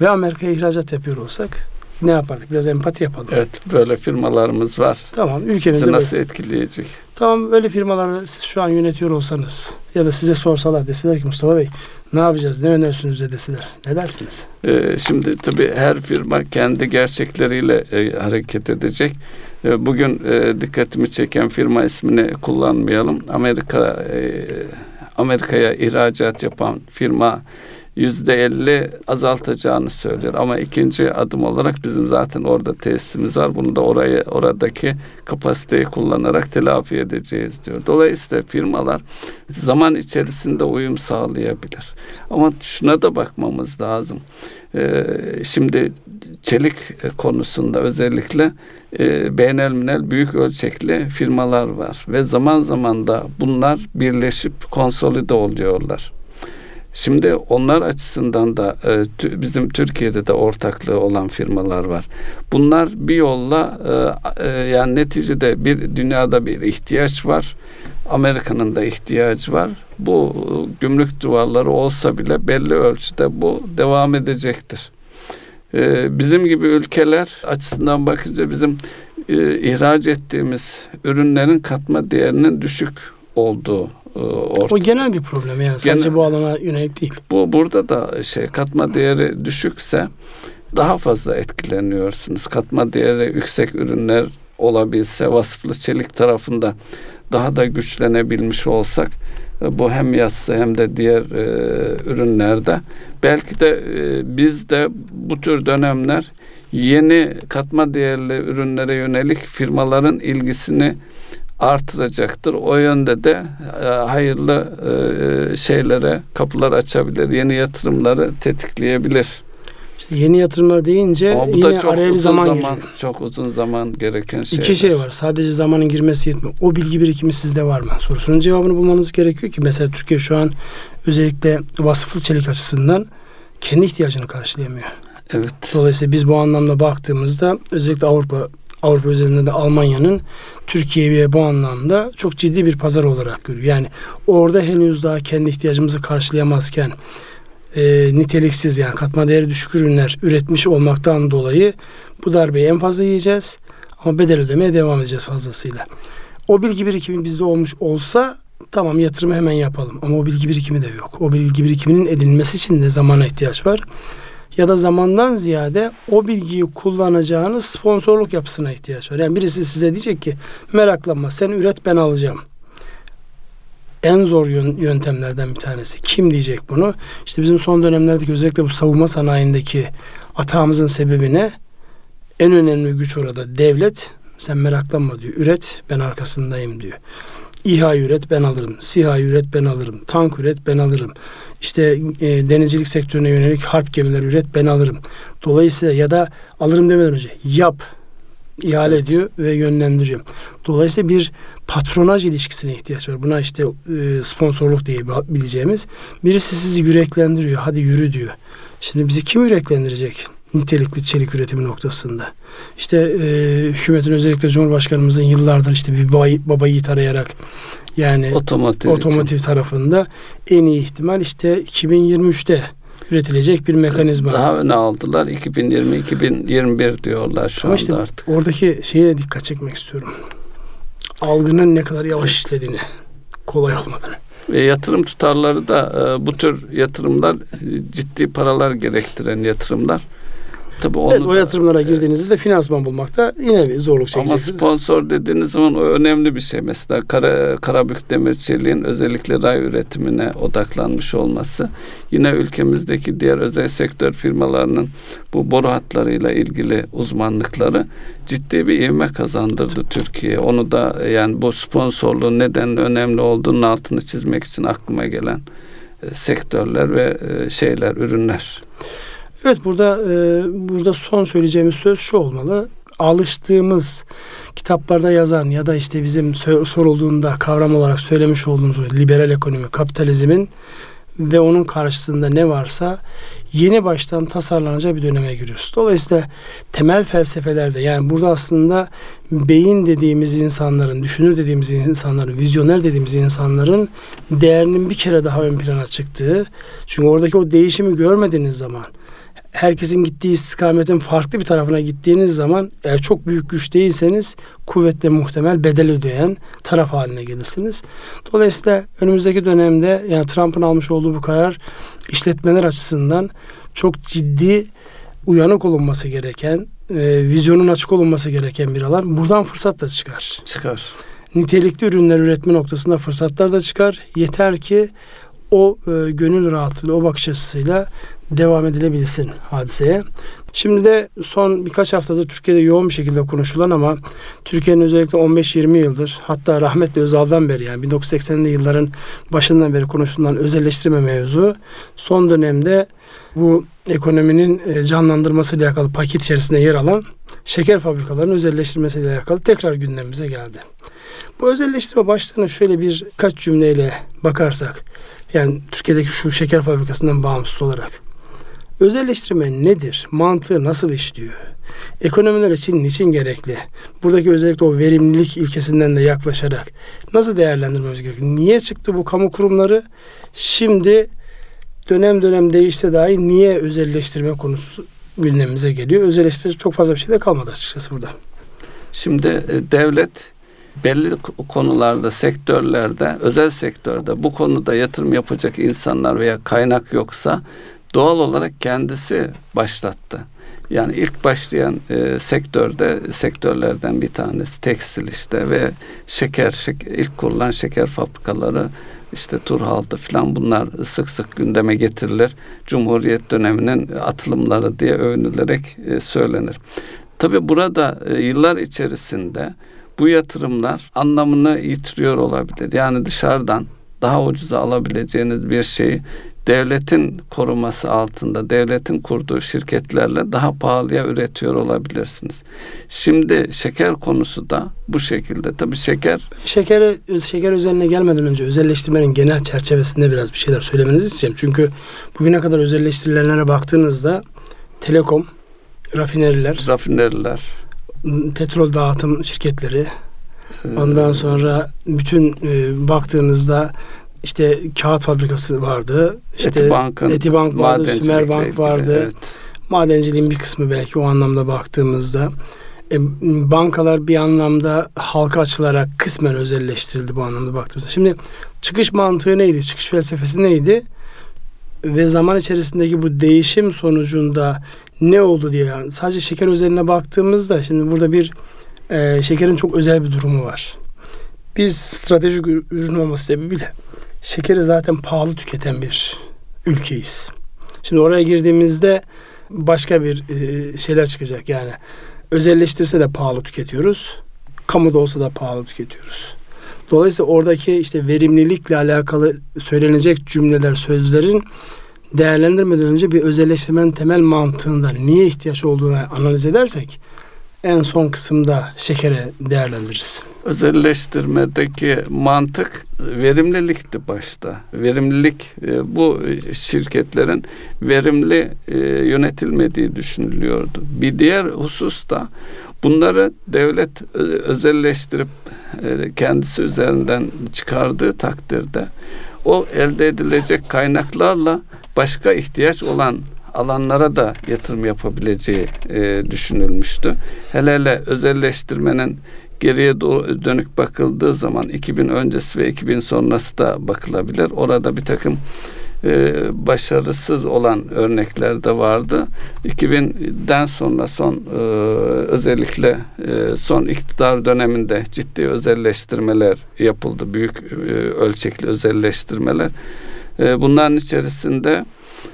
Speaker 1: ve Amerika'ya ihracat yapıyor olsak ne yapardık? Biraz empati yapalım.
Speaker 2: Evet böyle firmalarımız var.
Speaker 1: Tamam ülkenizi
Speaker 2: nasıl etkileyecek?
Speaker 1: Tamam böyle firmaları siz şu an yönetiyor olsanız ya da size sorsalar deseler ki Mustafa Bey ne yapacağız ne önerirsiniz bize deseler ne dersiniz?
Speaker 2: Ee, şimdi tabii her firma kendi gerçekleriyle e, hareket edecek. E, bugün e, dikkatimi çeken firma ismini kullanmayalım. Amerika e, Amerika'ya ihracat yapan firma yüzde elli azaltacağını söylüyor. Ama ikinci adım olarak bizim zaten orada tesisimiz var. Bunu da orayı oradaki kapasiteyi kullanarak telafi edeceğiz diyor. Dolayısıyla firmalar zaman içerisinde uyum sağlayabilir. Ama şuna da bakmamız lazım. Ee, şimdi çelik konusunda özellikle e, beynelminel büyük ölçekli firmalar var ve zaman zaman da bunlar birleşip konsolide oluyorlar. Şimdi onlar açısından da e, bizim Türkiye'de de ortaklığı olan firmalar var. Bunlar bir yolla e, e, yani neticede bir dünyada bir ihtiyaç var. Amerika'nın da ihtiyacı var. Bu gümrük duvarları olsa bile belli ölçüde bu devam edecektir. Bizim gibi ülkeler açısından bakınca bizim e, ihraç ettiğimiz ürünlerin katma değerinin düşük olduğu e, ortaya
Speaker 1: O genel bir problem yani sadece
Speaker 2: Genel-
Speaker 1: bu alana yönelik değil.
Speaker 2: bu burada da şey katma değeri düşükse daha fazla etkileniyorsunuz. Katma değeri yüksek ürünler olabilse vasıflı çelik tarafında daha da güçlenebilmiş olsak e, bu hem yassı hem de diğer e, ürünlerde belki de e, biz de bu tür dönemler yeni katma değerli ürünlere yönelik firmaların ilgisini artıracaktır. O yönde de e, hayırlı e, şeylere kapılar açabilir, yeni yatırımları tetikleyebilir.
Speaker 1: İşte yeni yatırımlar deyince
Speaker 2: Ama bu
Speaker 1: yine
Speaker 2: da çok
Speaker 1: araya bir zaman,
Speaker 2: zaman,
Speaker 1: giriyor.
Speaker 2: çok uzun zaman gereken şeyler.
Speaker 1: İki şey var. Sadece zamanın girmesi yetmiyor. O bilgi birikimi sizde var mı? Sorusunun cevabını bulmanız gerekiyor ki mesela Türkiye şu an özellikle vasıflı çelik açısından kendi ihtiyacını karşılayamıyor.
Speaker 2: Evet.
Speaker 1: Dolayısıyla biz bu anlamda baktığımızda özellikle Avrupa Avrupa üzerinde de Almanya'nın Türkiye'ye bu anlamda çok ciddi bir pazar olarak görüyor. Yani orada henüz daha kendi ihtiyacımızı karşılayamazken e, niteliksiz yani katma değeri düşük ürünler üretmiş olmaktan dolayı bu darbeyi en fazla yiyeceğiz ama bedel ödemeye devam edeceğiz fazlasıyla. O bilgi birikimi bizde olmuş olsa tamam yatırımı hemen yapalım ama o bilgi birikimi de yok. O bilgi birikiminin edinilmesi için de zamana ihtiyaç var ya da zamandan ziyade o bilgiyi kullanacağınız sponsorluk yapısına ihtiyaç var. Yani birisi size diyecek ki meraklanma sen üret ben alacağım. En zor yön- yöntemlerden bir tanesi. Kim diyecek bunu? İşte bizim son dönemlerdeki özellikle bu savunma sanayindeki atağımızın sebebi ne? En önemli güç orada devlet. Sen meraklanma diyor. Üret ben arkasındayım diyor. İHA üret ben alırım. SİHA üret ben alırım. Tank üret ben alırım. İşte e, denizcilik sektörüne yönelik harp gemileri üret ben alırım. Dolayısıyla ya da alırım demeden önce yap ihale
Speaker 2: Evet.
Speaker 1: ediyor ve yönlendiriyor. Dolayısıyla bir patronaj ilişkisine ihtiyaç var. Buna işte e, sponsorluk diye bileceğimiz. Birisi sizi yüreklendiriyor. Hadi yürü diyor. Şimdi bizi kim yüreklendirecek? Nitelikli çelik üretimi noktasında. İşte e, hükümetin özellikle Cumhurbaşkanımızın yıllardır işte bir baba, baba yiğit arayarak yani
Speaker 2: Otomotiv,
Speaker 1: otomotiv
Speaker 2: için.
Speaker 1: tarafında en iyi ihtimal işte 2023'te üretilecek bir mekanizma.
Speaker 2: Daha öne aldılar. 2020-2021 diyorlar şu
Speaker 1: Ama
Speaker 2: anda
Speaker 1: işte
Speaker 2: artık.
Speaker 1: oradaki şeye dikkat çekmek istiyorum. Algının ne kadar yavaş işlediğini, kolay olmadığını.
Speaker 2: Ve yatırım tutarları da e, bu tür yatırımlar e, ciddi paralar gerektiren yatırımlar. Tabii onu
Speaker 1: Evet, o
Speaker 2: da-
Speaker 1: yatırımlara girdiğinizde de finansman bulmakta yine bir zorluk
Speaker 2: Ama
Speaker 1: çekeceksiniz.
Speaker 2: sponsor dediğiniz zaman o önemli bir şey. Mesela Kara, Karabük Demir Çelik'in özellikle ray üretimine odaklanmış olması. Yine ülkemizdeki diğer özel sektör firmalarının bu boru hatlarıyla ilgili uzmanlıkları ciddi bir ivme kazandırdı Türkiye'ye. Onu da yani bu sponsorluğun neden önemli olduğunun altını çizmek için aklıma gelen e, sektörler ve e, şeyler, ürünler.
Speaker 1: Evet burada e, burada son söyleyeceğimiz söz şu olmalı. alıştığımız kitaplarda yazan ya da işte bizim sorulduğunda kavram olarak söylemiş olduğumuz liberal ekonomi, kapitalizmin ve onun karşısında ne varsa yeni baştan tasarlanacak bir döneme giriyoruz. Dolayısıyla temel felsefelerde yani burada aslında beyin dediğimiz insanların, düşünür dediğimiz insanların, vizyoner dediğimiz insanların değerinin bir kere daha ön plana çıktığı. Çünkü oradaki o değişimi görmediğiniz zaman herkesin gittiği istikametin farklı bir tarafına gittiğiniz zaman eğer çok büyük güç değilseniz kuvvetle muhtemel bedel ödeyen taraf haline gelirsiniz. Dolayısıyla önümüzdeki dönemde yani Trump'ın almış olduğu bu karar işletmeler açısından çok ciddi uyanık olunması gereken, e, vizyonun açık olunması gereken bir alan. Buradan fırsat da çıkar.
Speaker 2: Çıkar.
Speaker 1: Nitelikli ürünler üretme noktasında fırsatlar da çıkar. Yeter ki o e, gönül rahatlığı, o bakış açısıyla devam edilebilsin hadiseye. Şimdi de son birkaç haftadır Türkiye'de yoğun bir şekilde konuşulan ama Türkiye'nin özellikle 15-20 yıldır hatta rahmetli Özal'dan beri yani 1980'li yılların başından beri konuşulan özelleştirme mevzu son dönemde bu ekonominin e, canlandırmasıyla alakalı paket içerisinde yer alan şeker fabrikalarının özelleştirmesiyle alakalı tekrar gündemimize geldi. Bu özelleştirme başlığına şöyle bir kaç cümleyle bakarsak yani Türkiye'deki şu şeker fabrikasından bağımsız olarak Özelleştirme nedir? Mantığı nasıl işliyor? Ekonomiler için niçin gerekli? Buradaki özellikle o verimlilik ilkesinden de yaklaşarak nasıl değerlendirmemiz gerekiyor? Niye çıktı bu kamu kurumları? Şimdi dönem dönem değişse dahi niye özelleştirme konusu gündemimize geliyor? Özelleştirecek çok fazla bir şey de kalmadı açıkçası burada.
Speaker 2: Şimdi e, devlet belli konularda, sektörlerde, özel sektörde bu konuda yatırım yapacak insanlar veya kaynak yoksa doğal olarak kendisi başlattı. Yani ilk başlayan e, sektörde sektörlerden bir tanesi tekstil işte ve şeker, şeker ilk kurulan şeker fabrikaları işte Turhal'dı falan bunlar sık sık gündeme getirilir. Cumhuriyet döneminin atılımları diye övünülerek e, söylenir. Tabi burada e, yıllar içerisinde bu yatırımlar anlamını yitiriyor olabilir. Yani dışarıdan daha ucuza alabileceğiniz bir şeyi devletin koruması altında devletin kurduğu şirketlerle daha pahalıya üretiyor olabilirsiniz. Şimdi şeker konusu da bu şekilde. Tabii şeker
Speaker 1: şeker şeker üzerine gelmeden önce özelleştirmenin genel çerçevesinde biraz bir şeyler söylemenizi isteyeceğim. Çünkü bugüne kadar özelleştirilenlere baktığınızda telekom, rafineriler,
Speaker 2: rafineriler,
Speaker 1: petrol dağıtım şirketleri, Ondan sonra bütün e, baktığınızda işte kağıt fabrikası vardı. İşte
Speaker 2: Etibank'ın
Speaker 1: Etibank vardı, Sümerbank vardı. Evet. Madenciliğin bir kısmı belki o anlamda baktığımızda. E, bankalar bir anlamda halka açılarak kısmen özelleştirildi bu anlamda baktığımızda. Şimdi çıkış mantığı neydi? Çıkış felsefesi neydi? Ve zaman içerisindeki bu değişim sonucunda ne oldu diye yani sadece şeker özeline baktığımızda şimdi burada bir e, şekerin çok özel bir durumu var. Biz stratejik ürün olması sebebiyle şekeri zaten pahalı tüketen bir ülkeyiz. Şimdi oraya girdiğimizde başka bir e, şeyler çıkacak yani. Özelleştirse de pahalı tüketiyoruz. Kamuda olsa da pahalı tüketiyoruz. Dolayısıyla oradaki işte verimlilikle alakalı söylenecek cümleler, sözlerin değerlendirmeden önce bir özelleştirmenin temel mantığında niye ihtiyaç olduğunu analiz edersek en son kısımda şekere değerlendiririz.
Speaker 2: Özelleştirmedeki mantık verimlilikti başta. Verimlilik e, bu şirketlerin verimli e, yönetilmediği düşünülüyordu. Bir diğer husus da bunları devlet özelleştirip e, kendisi üzerinden çıkardığı takdirde o elde edilecek kaynaklarla başka ihtiyaç olan alanlara da yatırım yapabileceği e, düşünülmüştü. Hele hele özelleştirmenin geriye dönük bakıldığı zaman 2000 öncesi ve 2000 sonrası da bakılabilir. Orada bir takım e, başarısız olan örnekler de vardı. 2000'den sonra son e, özellikle e, son iktidar döneminde ciddi özelleştirmeler yapıldı. Büyük e, ölçekli özelleştirmeler. E, bunların içerisinde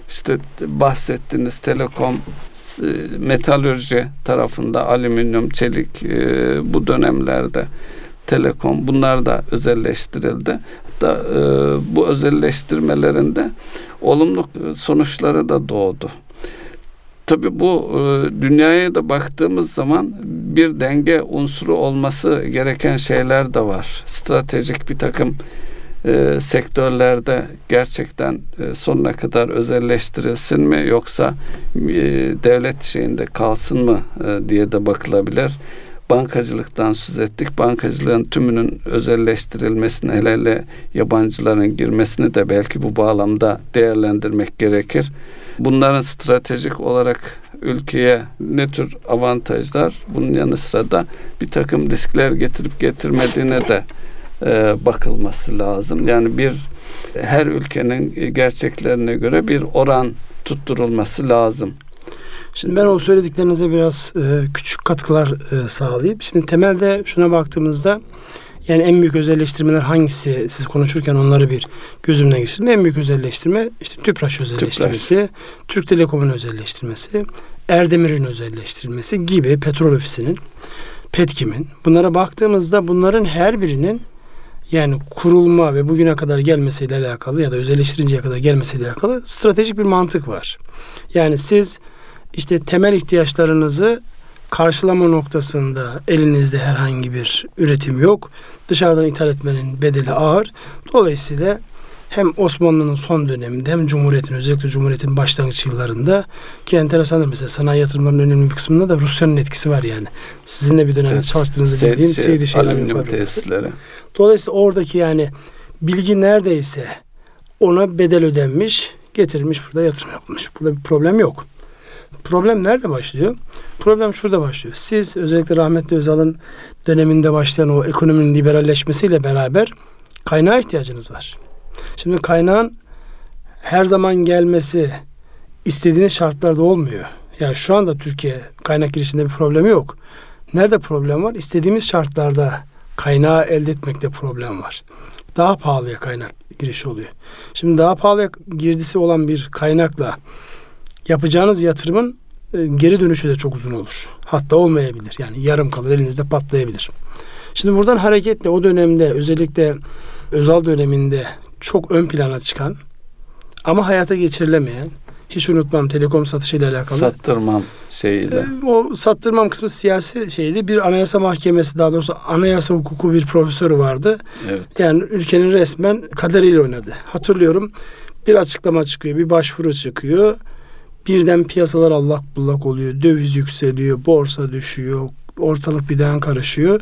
Speaker 2: işte bahsettiğiniz telekom e, metalürji tarafında alüminyum, çelik e, bu dönemlerde telekom bunlar da özelleştirildi. Hatta e, bu özelleştirmelerinde olumlu sonuçları da doğdu. Tabii bu dünyaya da baktığımız zaman bir denge unsuru olması gereken şeyler de var. Stratejik bir takım e, sektörlerde gerçekten e, sonuna kadar özelleştirilsin mi yoksa e, devlet şeyinde kalsın mı e, diye de bakılabilir. Bankacılıktan söz ettik. Bankacılığın tümünün özelleştirilmesini hele hele yabancıların girmesini de belki bu bağlamda değerlendirmek gerekir. Bunların stratejik olarak ülkeye ne tür avantajlar bunun yanı sıra da bir takım riskler getirip getirmediğine de bakılması lazım. Yani bir her ülkenin gerçeklerine göre bir oran tutturulması lazım.
Speaker 1: Şimdi ben o söylediklerinize biraz e, küçük katkılar e, sağlayayım. Şimdi temelde şuna baktığımızda yani en büyük özelleştirmeler hangisi siz konuşurken onları bir gözümden geçirdim. En büyük özelleştirme işte TÜPRAŞ özelleştirmesi, Tüpraş. Türk Telekom'un özelleştirmesi, Erdemir'in özelleştirilmesi gibi Petrol Ofisi'nin, Petkim'in bunlara baktığımızda bunların her birinin yani kurulma ve bugüne kadar gelmesiyle alakalı ya da özelleştirinceye kadar gelmesiyle alakalı stratejik bir mantık var. Yani siz işte temel ihtiyaçlarınızı karşılama noktasında elinizde herhangi bir üretim yok. Dışarıdan ithal etmenin bedeli ağır. Dolayısıyla hem Osmanlı'nın son döneminde hem Cumhuriyet'in özellikle Cumhuriyet'in başlangıç yıllarında ki enteresandır mesela sanayi yatırımlarının önemli bir kısmında da Rusya'nın etkisi var yani. Sizin de bir dönemde evet. çalıştığınızı
Speaker 2: Seydi,
Speaker 1: bildiğim
Speaker 2: şey, Seydi Alüminyum tesisleri.
Speaker 1: Dolayısıyla oradaki yani bilgi neredeyse ona bedel ödenmiş, getirilmiş burada yatırım yapılmış. Burada bir problem yok. Problem nerede başlıyor? Problem şurada başlıyor. Siz özellikle rahmetli Özal'ın döneminde başlayan o ekonominin liberalleşmesiyle beraber kaynağa ihtiyacınız var. Şimdi kaynağın her zaman gelmesi istediğiniz şartlarda olmuyor. Yani şu anda Türkiye kaynak girişinde bir problemi yok. Nerede problem var? İstediğimiz şartlarda kaynağı elde etmekte problem var. Daha pahalıya kaynak girişi oluyor. Şimdi daha pahalıya girdisi olan bir kaynakla yapacağınız yatırımın e, geri dönüşü de çok uzun olur. Hatta olmayabilir. Yani yarım kalır elinizde patlayabilir. Şimdi buradan hareketle o dönemde özellikle Özal döneminde çok ön plana çıkan ama hayata geçirilemeyen hiç unutmam telekom satışıyla alakalı.
Speaker 2: Sattırmam şeyiyle.
Speaker 1: E, o sattırmam kısmı siyasi şeydi. Bir anayasa mahkemesi daha doğrusu anayasa hukuku bir profesörü vardı.
Speaker 2: Evet.
Speaker 1: Yani ülkenin resmen kaderiyle oynadı. Hatırlıyorum bir açıklama çıkıyor, bir başvuru çıkıyor. Birden piyasalar allak bullak oluyor. Döviz yükseliyor, borsa düşüyor, ortalık birden karışıyor.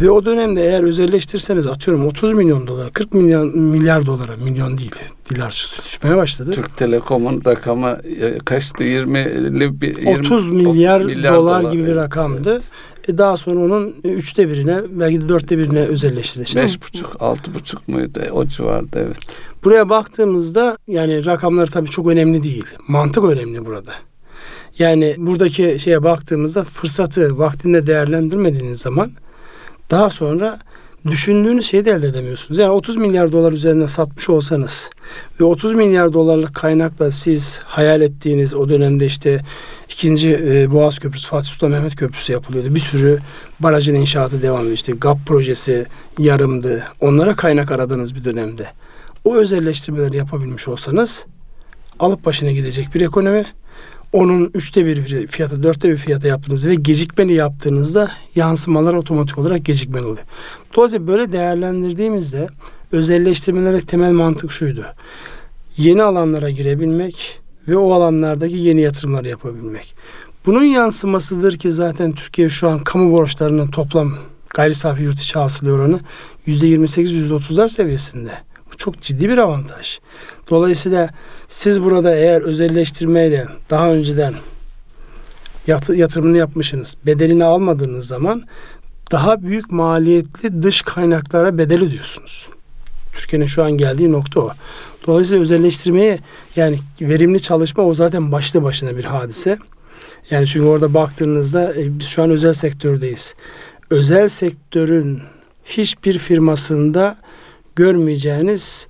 Speaker 1: Ve o dönemde eğer özelleştirseniz atıyorum 30 milyon dolar, 40 milyon milyar dolara, milyon değil, dilar düşmeye başladı.
Speaker 2: Türk Telekom'un rakamı e, kaçtı? 20'li bir
Speaker 1: 20, 30 milyar, milyar dolar, dolar gibi bir rakamdı. Evet. E daha sonra onun üçte birine belki de dörtte birine özelleştirildi.
Speaker 2: Beş buçuk, altı buçuk muydu? O civarda evet.
Speaker 1: Buraya baktığımızda yani rakamlar tabii çok önemli değil. Mantık önemli burada. Yani buradaki şeye baktığımızda fırsatı vaktinde değerlendirmediğiniz zaman daha sonra düşündüğünüz şeyi de elde edemiyorsunuz. Yani 30 milyar dolar üzerine satmış olsanız ve 30 milyar dolarlık kaynakla siz hayal ettiğiniz o dönemde işte ikinci e, Boğaz Köprüsü, Fatih Sultan Mehmet Köprüsü yapılıyordu. Bir sürü barajın inşaatı devam ediyor. İşte GAP projesi yarımdı. Onlara kaynak aradığınız bir dönemde. O özelleştirmeleri yapabilmiş olsanız alıp başına gidecek bir ekonomi onun üçte bir fiyatı, dörtte bir fiyata yaptığınızda ve gecikmeli yaptığınızda yansımalar otomatik olarak gecikmeli oluyor. Dolayısıyla böyle değerlendirdiğimizde özelleştirmelerde temel mantık şuydu. Yeni alanlara girebilmek ve o alanlardaki yeni yatırımları yapabilmek. Bunun yansımasıdır ki zaten Türkiye şu an kamu borçlarının toplam gayri safi yurt içi hasılı oranı %28-%30'lar seviyesinde. Bu çok ciddi bir avantaj. Dolayısıyla siz burada eğer özelleştirmeyle daha önceden yatırımını yapmışsınız, bedelini almadığınız zaman daha büyük maliyetli dış kaynaklara bedel ödüyorsunuz. Türkiye'nin şu an geldiği nokta o. Dolayısıyla özelleştirmeye yani verimli çalışma o zaten başlı başına bir hadise. Yani çünkü orada baktığınızda e, biz şu an özel sektördeyiz. Özel sektörün hiçbir firmasında görmeyeceğiniz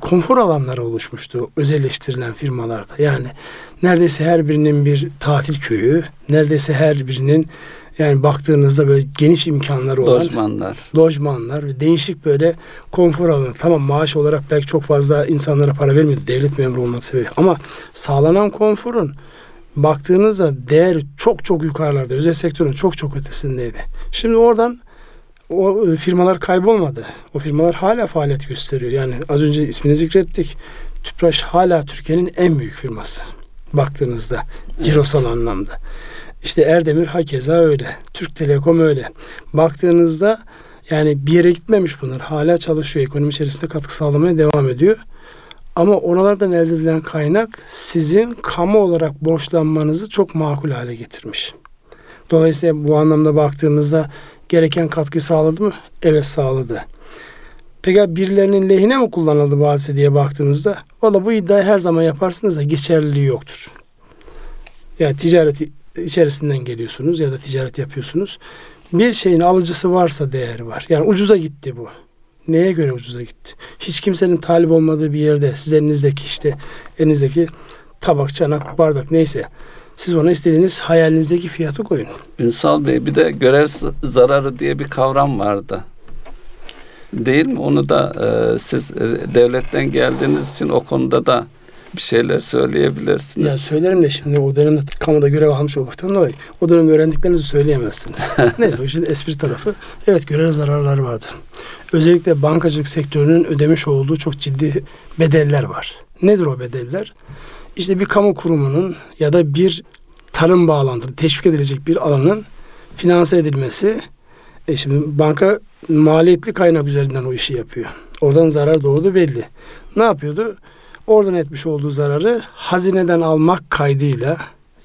Speaker 1: konfor alanları oluşmuştu özelleştirilen firmalarda. Yani neredeyse her birinin bir tatil köyü, neredeyse her birinin yani baktığınızda böyle geniş imkanları olan
Speaker 2: lojmanlar,
Speaker 1: lojmanlar ve değişik böyle konfor alanı. Tamam maaş olarak belki çok fazla insanlara para vermiyor devlet memuru olmak sebebi ama sağlanan konforun baktığınızda değer çok çok yukarılarda. Özel sektörün çok çok ötesindeydi. Şimdi oradan o e, firmalar kaybolmadı. O firmalar hala faaliyet gösteriyor. Yani az önce ismini zikrettik. Tüpraş hala Türkiye'nin en büyük firması. Baktığınızda cirosal anlamda. İşte Erdemir hakeza öyle. Türk Telekom öyle. Baktığınızda yani bir yere gitmemiş bunlar. Hala çalışıyor. Ekonomi içerisinde katkı sağlamaya devam ediyor. Ama oralardan elde edilen kaynak sizin kamu olarak borçlanmanızı çok makul hale getirmiş. Dolayısıyla bu anlamda baktığımızda gereken katkı sağladı mı? Evet sağladı. Peki birilerinin lehine mi kullanıldı bu hadise diye baktığımızda valla bu iddiayı her zaman yaparsınız da geçerliliği yoktur. Yani ticaret içerisinden geliyorsunuz ya da ticaret yapıyorsunuz. Bir şeyin alıcısı varsa değeri var. Yani ucuza gitti bu. Neye göre ucuza gitti? Hiç kimsenin talip olmadığı bir yerde siz elinizdeki işte elinizdeki tabak, çanak, bardak neyse siz ona istediğiniz hayalinizdeki fiyatı koyun.
Speaker 2: Ünsal Bey bir de görev zararı diye bir kavram vardı. Değil mi? Onu da e, siz e, devletten geldiğiniz için o konuda da bir şeyler söyleyebilirsiniz.
Speaker 1: Ya söylerim de şimdi o dönemde kamuda görev almış olmaktan dolayı o dönemde öğrendiklerinizi söyleyemezsiniz. Neyse o işin espri tarafı. Evet görev zararları vardı. Özellikle bankacılık sektörünün ödemiş olduğu çok ciddi bedeller var. Nedir o bedeller? İşte bir kamu kurumunun ya da bir tarım bağlantılı teşvik edilecek bir alanın finanse edilmesi e şimdi banka maliyetli kaynak üzerinden o işi yapıyor. Oradan zarar doğdu belli. Ne yapıyordu? Oradan etmiş olduğu zararı hazineden almak kaydıyla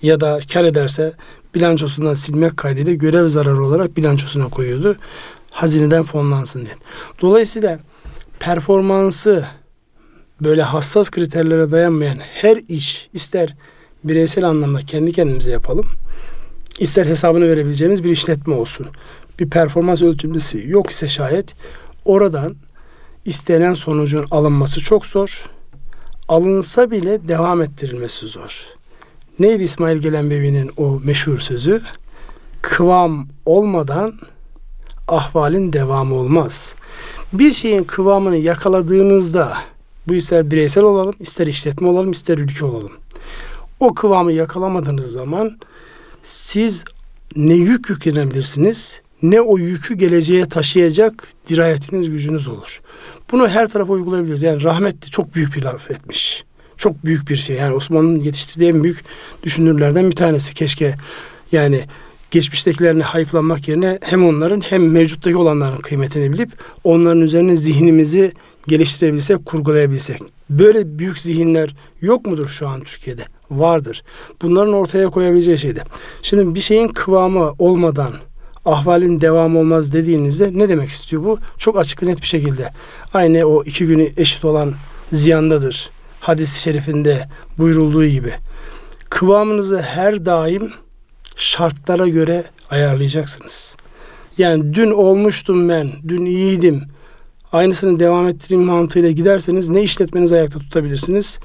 Speaker 1: ya da kar ederse bilançosundan silmek kaydıyla görev zararı olarak bilançosuna koyuyordu. Hazineden fonlansın diye. Dolayısıyla performansı böyle hassas kriterlere dayanmayan her iş ister bireysel anlamda kendi kendimize yapalım. ister hesabını verebileceğimiz bir işletme olsun. Bir performans ölçümlesi yok ise şayet oradan istenen sonucun alınması çok zor. Alınsa bile devam ettirilmesi zor. Neydi İsmail Gelenbevi'nin o meşhur sözü? Kıvam olmadan ahvalin devamı olmaz. Bir şeyin kıvamını yakaladığınızda bu ister bireysel olalım, ister işletme olalım, ister ülke olalım. O kıvamı yakalamadığınız zaman siz ne yük yüklenebilirsiniz ne o yükü geleceğe taşıyacak dirayetiniz gücünüz olur. Bunu her tarafa uygulayabiliriz. Yani rahmetli çok büyük bir laf etmiş. Çok büyük bir şey. Yani Osmanlı'nın yetiştirdiği en büyük düşünürlerden bir tanesi. Keşke yani geçmiştekilerini hayıflanmak yerine hem onların hem mevcuttaki olanların kıymetini bilip onların üzerine zihnimizi geliştirebilsek, kurgulayabilsek. Böyle büyük zihinler yok mudur şu an Türkiye'de? Vardır. Bunların ortaya koyabileceği şeyde. Şimdi bir şeyin kıvamı olmadan ahvalin devamı olmaz dediğinizde ne demek istiyor bu? Çok açık ve net bir şekilde. Aynı o iki günü eşit olan ziyandadır. Hadis-i şerifinde buyurulduğu gibi. Kıvamınızı her daim şartlara göre ayarlayacaksınız. Yani dün olmuştum ben, dün iyiydim. Aynısını devam ettireyim mantığıyla giderseniz ne işletmenizi ayakta tutabilirsiniz,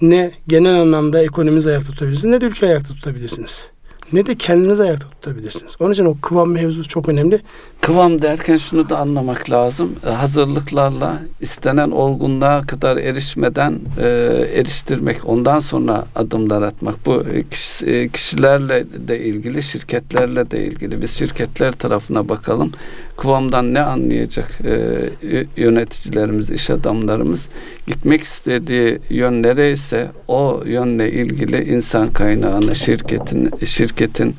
Speaker 1: ne genel anlamda ekonominizi ayakta tutabilirsiniz, ne de ülke ayakta tutabilirsiniz ne de kendinizi ayakta tutabilirsiniz. Onun için o kıvam mevzusu çok önemli.
Speaker 2: Kıvam derken şunu da anlamak lazım. E, hazırlıklarla istenen olgunluğa kadar erişmeden e, eriştirmek, ondan sonra adımlar atmak. Bu kişi, e, kişilerle de ilgili, şirketlerle de ilgili. Biz şirketler tarafına bakalım. Kıvamdan ne anlayacak e, yöneticilerimiz, iş adamlarımız? Gitmek istediği yön nereyse o yönle ilgili insan kaynağını, şirketin, şirketin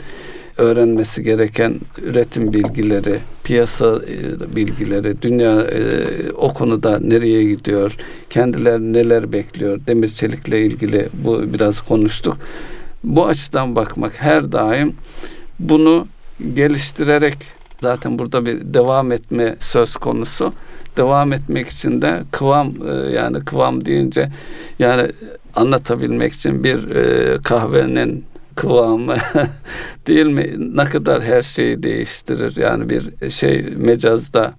Speaker 2: öğrenmesi gereken üretim bilgileri, piyasa e, bilgileri, dünya e, o konuda nereye gidiyor, kendiler neler bekliyor, demir çelikle ilgili bu biraz konuştuk. Bu açıdan bakmak her daim bunu geliştirerek zaten burada bir devam etme söz konusu. Devam etmek için de kıvam e, yani kıvam deyince yani anlatabilmek için bir kahvenin kıvamı değil mi? Ne kadar her şeyi değiştirir. Yani bir şey mecazda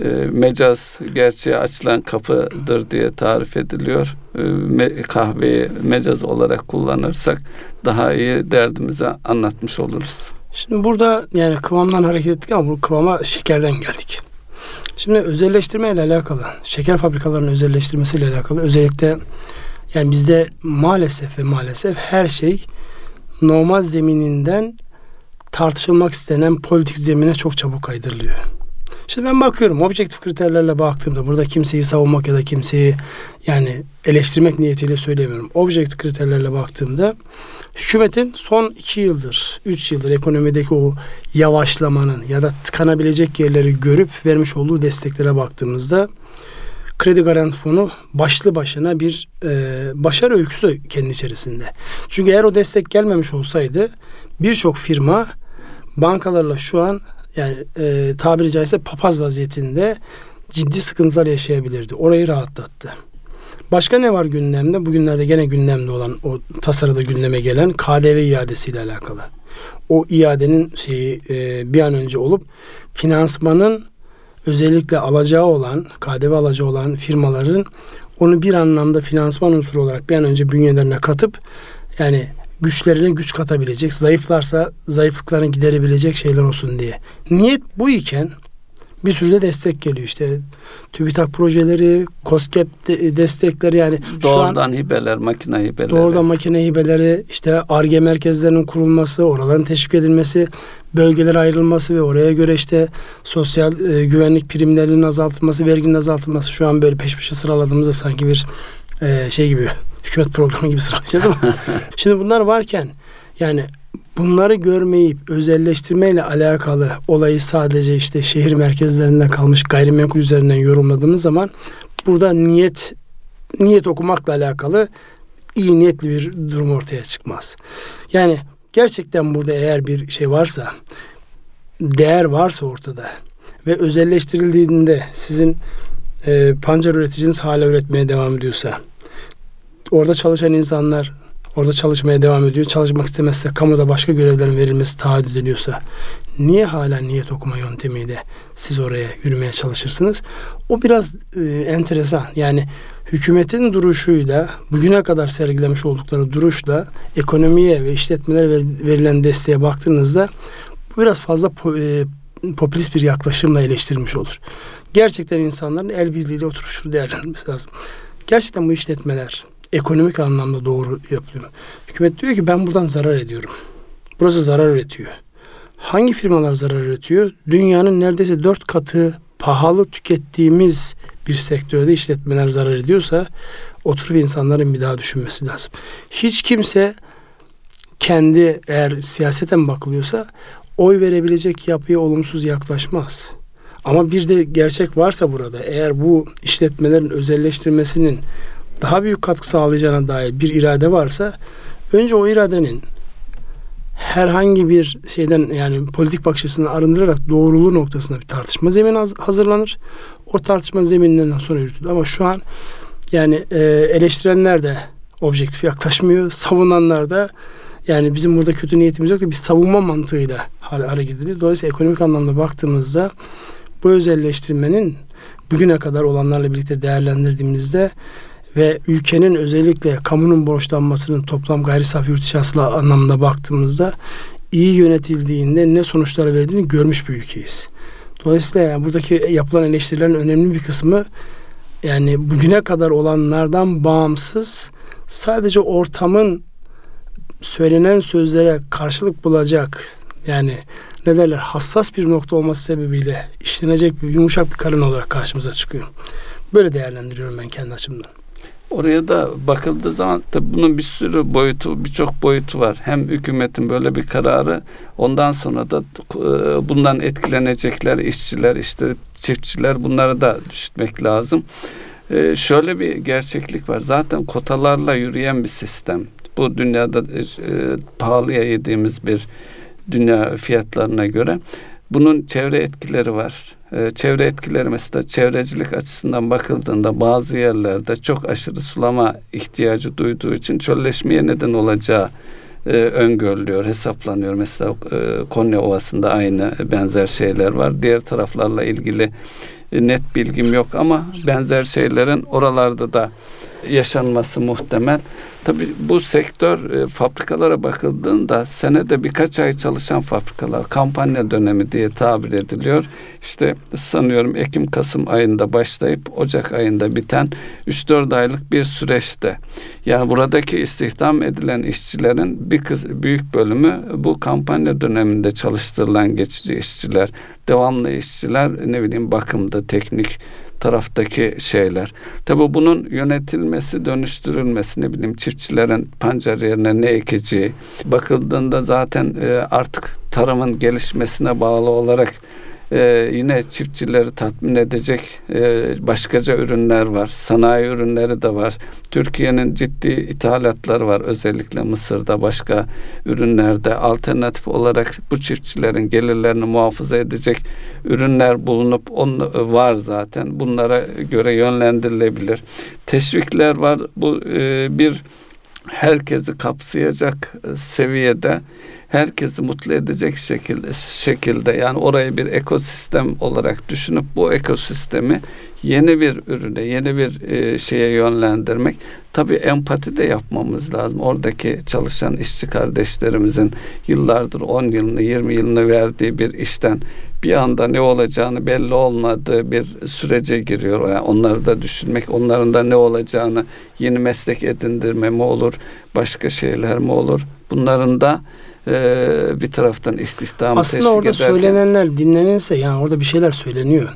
Speaker 2: e, mecaz gerçeğe açılan kapıdır diye tarif ediliyor. E, kahveyi mecaz olarak kullanırsak daha iyi derdimize anlatmış oluruz.
Speaker 1: Şimdi burada yani kıvamdan hareket ettik ama bu kıvama şekerden geldik. Şimdi özelleştirme ile alakalı, şeker fabrikalarının özelleştirmesiyle alakalı özellikle Yani bizde maalesef ve maalesef her şey normal zemininden tartışılmak istenen politik zemine çok çabuk kaydırılıyor. Şimdi ben bakıyorum objektif kriterlerle baktığımda burada kimseyi savunmak ya da kimseyi yani eleştirmek niyetiyle söylemiyorum. Objektif kriterlerle baktığımda hükümetin son iki yıldır, üç yıldır ekonomideki o yavaşlamanın ya da tıkanabilecek yerleri görüp vermiş olduğu desteklere baktığımızda kredi garanti fonu başlı başına bir e, başarı öyküsü kendi içerisinde. Çünkü eğer o destek gelmemiş olsaydı birçok firma bankalarla şu an yani e, tabiri caizse papaz vaziyetinde ciddi sıkıntılar yaşayabilirdi. Orayı rahatlattı. Başka ne var gündemde? Bugünlerde gene gündemde olan o tasarıda gündeme gelen KDV iadesiyle alakalı. O iadenin şeyi e, bir an önce olup finansmanın özellikle alacağı olan, KDV alacağı olan firmaların onu bir anlamda finansman unsuru olarak bir an önce bünyelerine katıp yani güçlerine güç katabilecek, zayıflarsa zayıflıklarını giderebilecek şeyler olsun diye. Niyet bu iken bir sürü de destek geliyor işte. TÜBİTAK projeleri, COSGAP de- destekleri yani şu an
Speaker 2: Doğrudan hibeler, makine hibeleri.
Speaker 1: Doğrudan makine hibeleri, işte ARGE merkezlerinin kurulması, oraların teşvik edilmesi, bölgelere ayrılması ve oraya göre işte sosyal e, güvenlik primlerinin azaltılması, verginin azaltılması şu an böyle peş peşe sıraladığımızda sanki bir e, şey gibi hükümet programı gibi sıralayacağız ama şimdi bunlar varken yani bunları görmeyip özelleştirmeyle alakalı olayı sadece işte şehir merkezlerinde kalmış gayrimenkul üzerinden yorumladığımız zaman burada niyet niyet okumakla alakalı iyi niyetli bir durum ortaya çıkmaz. Yani gerçekten burada eğer bir şey varsa, değer varsa ortada ve özelleştirildiğinde sizin e, pancar üreticiniz hala üretmeye devam ediyorsa, orada çalışan insanlar orada çalışmaya devam ediyor. Çalışmak istemezse kamuda başka görevlerin verilmesi taahhüt ediliyorsa niye hala niyet okuma yöntemiyle siz oraya yürümeye çalışırsınız? O biraz e, enteresan. Yani hükümetin duruşuyla bugüne kadar sergilemiş oldukları duruşla ekonomiye ve işletmelere ver- verilen desteğe baktığınızda biraz fazla e, popülist bir yaklaşımla eleştirilmiş olur. Gerçekten insanların el birliğiyle oturup şunu değerlendirmesi lazım. Gerçekten bu işletmeler ekonomik anlamda doğru yapılıyor. Hükümet diyor ki ben buradan zarar ediyorum. Burası zarar üretiyor. Hangi firmalar zarar üretiyor? Dünyanın neredeyse dört katı pahalı tükettiğimiz bir sektörde işletmeler zarar ediyorsa oturup insanların bir daha düşünmesi lazım. Hiç kimse kendi eğer siyaseten bakılıyorsa oy verebilecek yapıya olumsuz yaklaşmaz. Ama bir de gerçek varsa burada eğer bu işletmelerin özelleştirmesinin daha büyük katkı sağlayacağına dair bir irade varsa önce o iradenin herhangi bir şeyden yani politik bakış açısından arındırarak doğruluğu noktasında bir tartışma zemini haz- hazırlanır. O tartışma zemininden sonra yürütülür. Ama şu an yani e, eleştirenler de objektif yaklaşmıyor. Savunanlar da yani bizim burada kötü niyetimiz yok da bir savunma mantığıyla hare- hareket ediliyor. Dolayısıyla ekonomik anlamda baktığımızda bu özelleştirmenin bugüne kadar olanlarla birlikte değerlendirdiğimizde ve ülkenin özellikle kamunun borçlanmasının toplam gayri safi yurt içi anlamında baktığımızda iyi yönetildiğinde ne sonuçlar verdiğini görmüş bir ülkeyiz. Dolayısıyla yani buradaki yapılan eleştirilerin önemli bir kısmı yani bugüne kadar olanlardan bağımsız sadece ortamın söylenen sözlere karşılık bulacak yani ne derler hassas bir nokta olması sebebiyle işlenecek bir yumuşak bir karın olarak karşımıza çıkıyor. Böyle değerlendiriyorum ben kendi açımdan.
Speaker 2: Oraya da bakıldığı zaman tabii bunun bir sürü boyutu, birçok boyutu var. Hem hükümetin böyle bir kararı, ondan sonra da e, bundan etkilenecekler işçiler, işte çiftçiler bunları da düşünmek lazım. E, şöyle bir gerçeklik var. Zaten kotalarla yürüyen bir sistem. Bu dünyada e, pahalıya yediğimiz bir dünya fiyatlarına göre. Bunun çevre etkileri var. Ee, çevre etkileri mesela çevrecilik açısından bakıldığında bazı yerlerde çok aşırı sulama ihtiyacı duyduğu için çölleşmeye neden olacağı e, öngörülüyor, hesaplanıyor. Mesela e, Konya Ovası'nda aynı benzer şeyler var. Diğer taraflarla ilgili e, net bilgim yok ama benzer şeylerin oralarda da yaşanması muhtemel. Tabii bu sektör e, fabrikalara bakıldığında senede birkaç ay çalışan fabrikalar kampanya dönemi diye tabir ediliyor. İşte sanıyorum Ekim-Kasım ayında başlayıp Ocak ayında biten 3-4 aylık bir süreçte. Yani buradaki istihdam edilen işçilerin bir kız, büyük bölümü bu kampanya döneminde çalıştırılan geçici işçiler, devamlı işçiler ne bileyim bakımda, teknik taraftaki şeyler. Tabi bunun yönetilmesi, dönüştürülmesi ne bileyim çiftçilerin pancar yerine ne ekeceği bakıldığında zaten e, artık tarımın gelişmesine bağlı olarak e, yine çiftçileri tatmin edecek e, başkaca ürünler var. Sanayi ürünleri de var. Türkiye'nin ciddi ithalatları var. Özellikle Mısır'da başka ürünlerde alternatif olarak bu çiftçilerin gelirlerini muhafaza edecek ürünler bulunup on, var zaten. Bunlara göre yönlendirilebilir. Teşvikler var. Bu e, bir herkesi kapsayacak seviyede herkesi mutlu edecek şekilde şekilde yani orayı bir ekosistem olarak düşünüp bu ekosistemi yeni bir ürüne, yeni bir e, şeye yönlendirmek. Tabii empati de yapmamız lazım. Oradaki çalışan işçi kardeşlerimizin yıllardır 10 yılını, 20 yılını verdiği bir işten bir anda ne olacağını belli olmadığı bir sürece giriyor. Yani onları da düşünmek, onların da ne olacağını yeni meslek edindirme mi olur, başka şeyler mi olur? Bunların da e, bir taraftan istihdamı
Speaker 1: aslında orada ederken, söylenenler dinlenirse yani orada bir şeyler söyleniyor.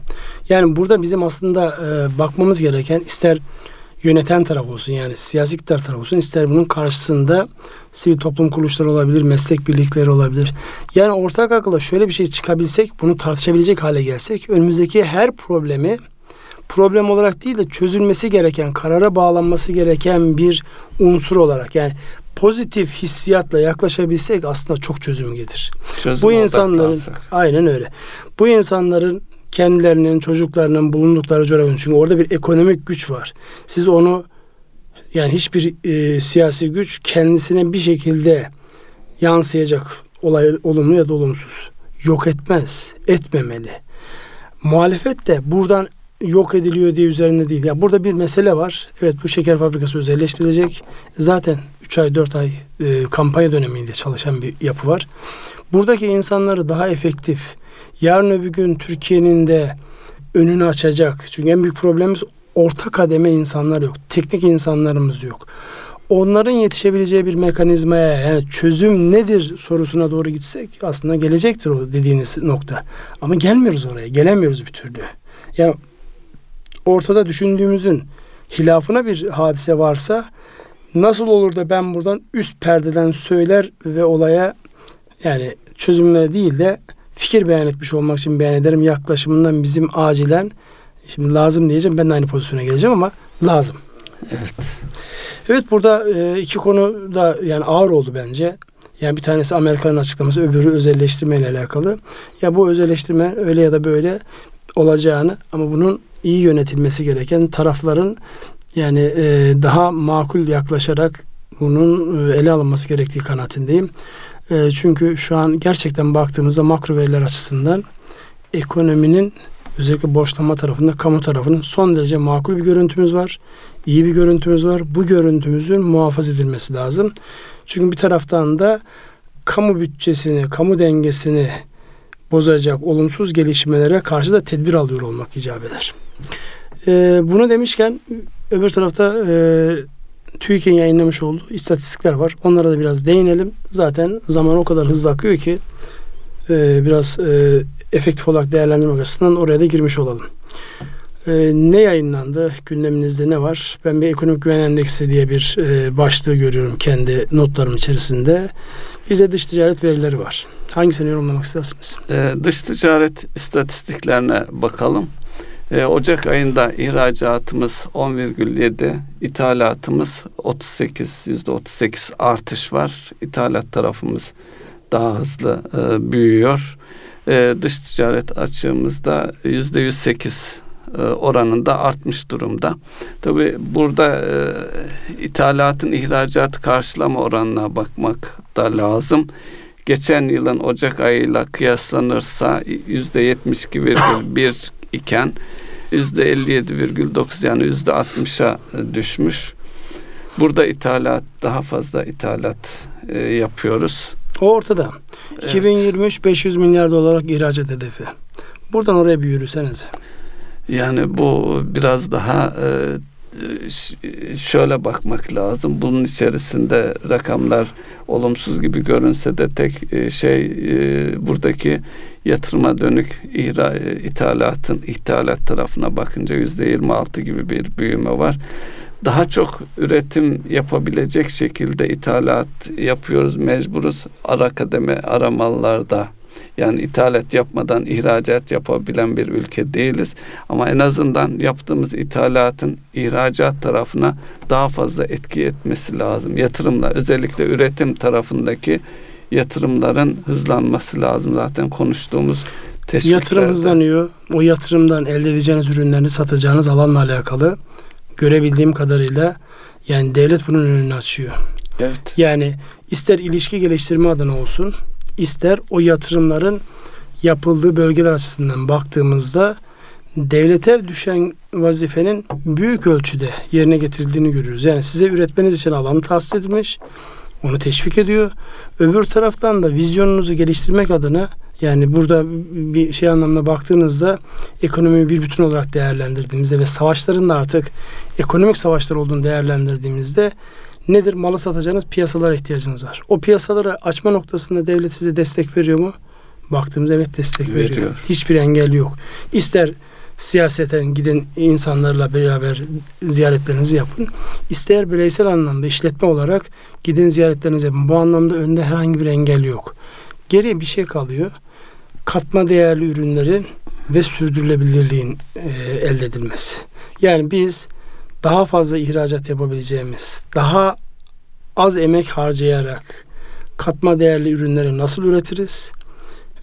Speaker 1: Yani burada bizim aslında e, bakmamız gereken ister yöneten taraf olsun yani siyasi iktidar taraf olsun ister bunun karşısında sivil toplum kuruluşları olabilir, meslek birlikleri olabilir. Yani ortak akılla şöyle bir şey çıkabilsek, bunu tartışabilecek hale gelsek önümüzdeki her problemi problem olarak değil de çözülmesi gereken, karara bağlanması gereken bir unsur olarak yani pozitif hissiyatla yaklaşabilsek aslında çok çözüm gelir. Çözüm Bu insanların aynen öyle. Bu insanların kendilerinin, çocuklarının bulundukları coğrafyanın çünkü orada bir ekonomik güç var. Siz onu yani hiçbir e, siyasi güç kendisine bir şekilde yansıyacak olay olumlu ya da olumsuz yok etmez, etmemeli. Muhalefet de buradan yok ediliyor diye üzerinde değil. Ya burada bir mesele var. Evet bu şeker fabrikası özelleştirilecek. Zaten 3 ay 4 ay e, kampanya döneminde çalışan bir yapı var. Buradaki insanları daha efektif yarın öbür gün Türkiye'nin de önünü açacak. Çünkü en büyük problemimiz orta kademe insanlar yok. Teknik insanlarımız yok. Onların yetişebileceği bir mekanizmaya yani çözüm nedir sorusuna doğru gitsek aslında gelecektir o dediğiniz nokta. Ama gelmiyoruz oraya. Gelemiyoruz bir türlü. Yani ortada düşündüğümüzün hilafına bir hadise varsa nasıl olur da ben buradan üst perdeden söyler ve olaya yani çözümle değil de fikir beyan etmiş olmak için beyan ederim yaklaşımından bizim acilen şimdi lazım diyeceğim ben de aynı pozisyona geleceğim ama lazım.
Speaker 2: Evet.
Speaker 1: Evet burada e, iki konu da yani ağır oldu bence. Yani bir tanesi Amerika'nın açıklaması, öbürü özelleştirme ile alakalı. Ya bu özelleştirme öyle ya da böyle olacağını ama bunun iyi yönetilmesi gereken tarafların yani e, daha makul yaklaşarak bunun e, ele alınması gerektiği kanaatindeyim. E, çünkü şu an gerçekten baktığımızda makro veriler açısından ekonominin özellikle borçlanma tarafında kamu tarafının son derece makul bir görüntümüz var. İyi bir görüntümüz var. Bu görüntümüzün muhafaza edilmesi lazım. Çünkü bir taraftan da kamu bütçesini, kamu dengesini bozacak olumsuz gelişmelere karşı da tedbir alıyor olmak icap eder. Ee, bunu demişken öbür tarafta e, TÜİK'in yayınlamış olduğu istatistikler var. Onlara da biraz değinelim. Zaten zaman o kadar hızlı akıyor ki e, biraz e, efektif olarak değerlendirmek açısından oraya da girmiş olalım. E, ne yayınlandı? Gündeminizde ne var? Ben bir ekonomik güven endeksi diye bir e, başlığı görüyorum kendi notlarım içerisinde. Bir de dış ticaret verileri var. Hangisini yorumlamak istersiniz?
Speaker 2: E, dış ticaret istatistiklerine bakalım. E, Ocak ayında ihracatımız 10,7, ithalatımız 38, yüzde 38 artış var. İthalat tarafımız daha hızlı e, büyüyor. E, dış ticaret açığımızda yüzde 108 e, oranında artmış durumda. Tabi burada e, ithalatın ihracatı karşılama oranına bakmak da lazım. Geçen yılın Ocak ayıyla kıyaslanırsa yüzde 72,1 iken yüzde 57,9 yani yüzde 60'a düşmüş. Burada ithalat daha fazla ithalat e, yapıyoruz.
Speaker 1: O ortada.
Speaker 2: Evet.
Speaker 1: 2023 500 milyar dolarlık ihracat hedefi. Buradan oraya bir yürüseniz.
Speaker 2: Yani bu biraz daha e, şöyle bakmak lazım. Bunun içerisinde rakamlar olumsuz gibi görünse de tek e, şey e, buradaki yatırıma dönük ihra, e, ithalatın ithalat tarafına bakınca yüzde 26 gibi bir büyüme var. Daha çok üretim yapabilecek şekilde ithalat yapıyoruz, mecburuz. Ara kademe, ara mallarda yani ithalat yapmadan ihracat yapabilen bir ülke değiliz. Ama en azından yaptığımız ithalatın ihracat tarafına daha fazla etki etmesi lazım. Yatırımlar özellikle üretim tarafındaki yatırımların hızlanması lazım. Zaten konuştuğumuz teşviklerde.
Speaker 1: Yatırım hızlanıyor. O yatırımdan elde edeceğiniz ürünlerini satacağınız alanla alakalı görebildiğim kadarıyla yani devlet bunun önünü açıyor.
Speaker 2: Evet.
Speaker 1: Yani ister ilişki geliştirme adına olsun, ister o yatırımların yapıldığı bölgeler açısından baktığımızda devlete düşen vazifenin büyük ölçüde yerine getirildiğini görüyoruz. Yani size üretmeniz için alan tahsis edilmiş, onu teşvik ediyor. Öbür taraftan da vizyonunuzu geliştirmek adına yani burada bir şey anlamda baktığınızda ekonomiyi bir bütün olarak değerlendirdiğimizde ve savaşların da artık ekonomik savaşlar olduğunu değerlendirdiğimizde nedir? Malı satacağınız piyasalara ihtiyacınız var. O piyasaları açma noktasında devlet size destek veriyor mu? Baktığımızda evet destek veriyor.
Speaker 2: Veriyor.
Speaker 1: Hiçbir engel yok. İster siyaseten gidin insanlarla beraber ziyaretlerinizi yapın. İster bireysel anlamda işletme olarak gidin ziyaretlerinizi yapın. Bu anlamda önde herhangi bir engel yok. Geriye bir şey kalıyor. Katma değerli ürünlerin ve sürdürülebilirliğin e, elde edilmesi. Yani biz daha fazla ihracat yapabileceğimiz, daha az emek harcayarak katma değerli ürünleri nasıl üretiriz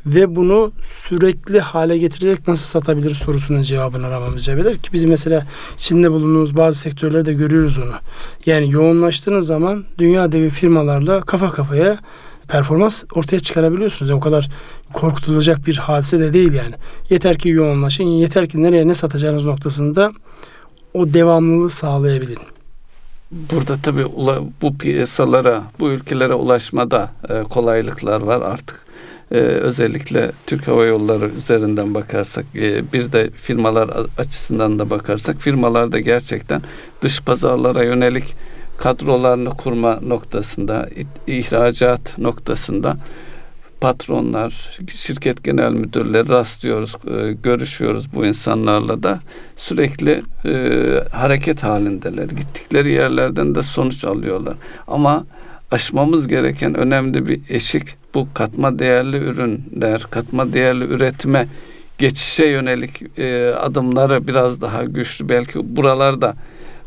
Speaker 1: ve bunu sürekli hale getirerek nasıl satabiliriz sorusunun cevabını aramamız gerekir ki biz mesela içinde bulunduğumuz bazı sektörlerde görüyoruz onu. Yani yoğunlaştığınız zaman dünya devi firmalarla kafa kafaya performans ortaya çıkarabiliyorsunuz. Yani o kadar korkutulacak bir hadise de değil yani. Yeter ki yoğunlaşın, yeter ki nereye ne satacağınız noktasında o devamlılığı sağlayabilin.
Speaker 2: Burada tabii bu piyasalara, bu ülkelere ulaşmada e, kolaylıklar var artık. E, özellikle Türk Hava Yolları üzerinden bakarsak, e, bir de firmalar açısından da bakarsak, firmalarda gerçekten dış pazarlara yönelik kadrolarını kurma noktasında, ihracat noktasında patronlar, şirket genel müdürleri rastlıyoruz, e, görüşüyoruz bu insanlarla da sürekli e, hareket halindeler. Gittikleri yerlerden de sonuç alıyorlar. Ama aşmamız gereken önemli bir eşik bu katma değerli ürünler, katma değerli üretime geçişe yönelik e, adımları biraz daha güçlü. Belki buralarda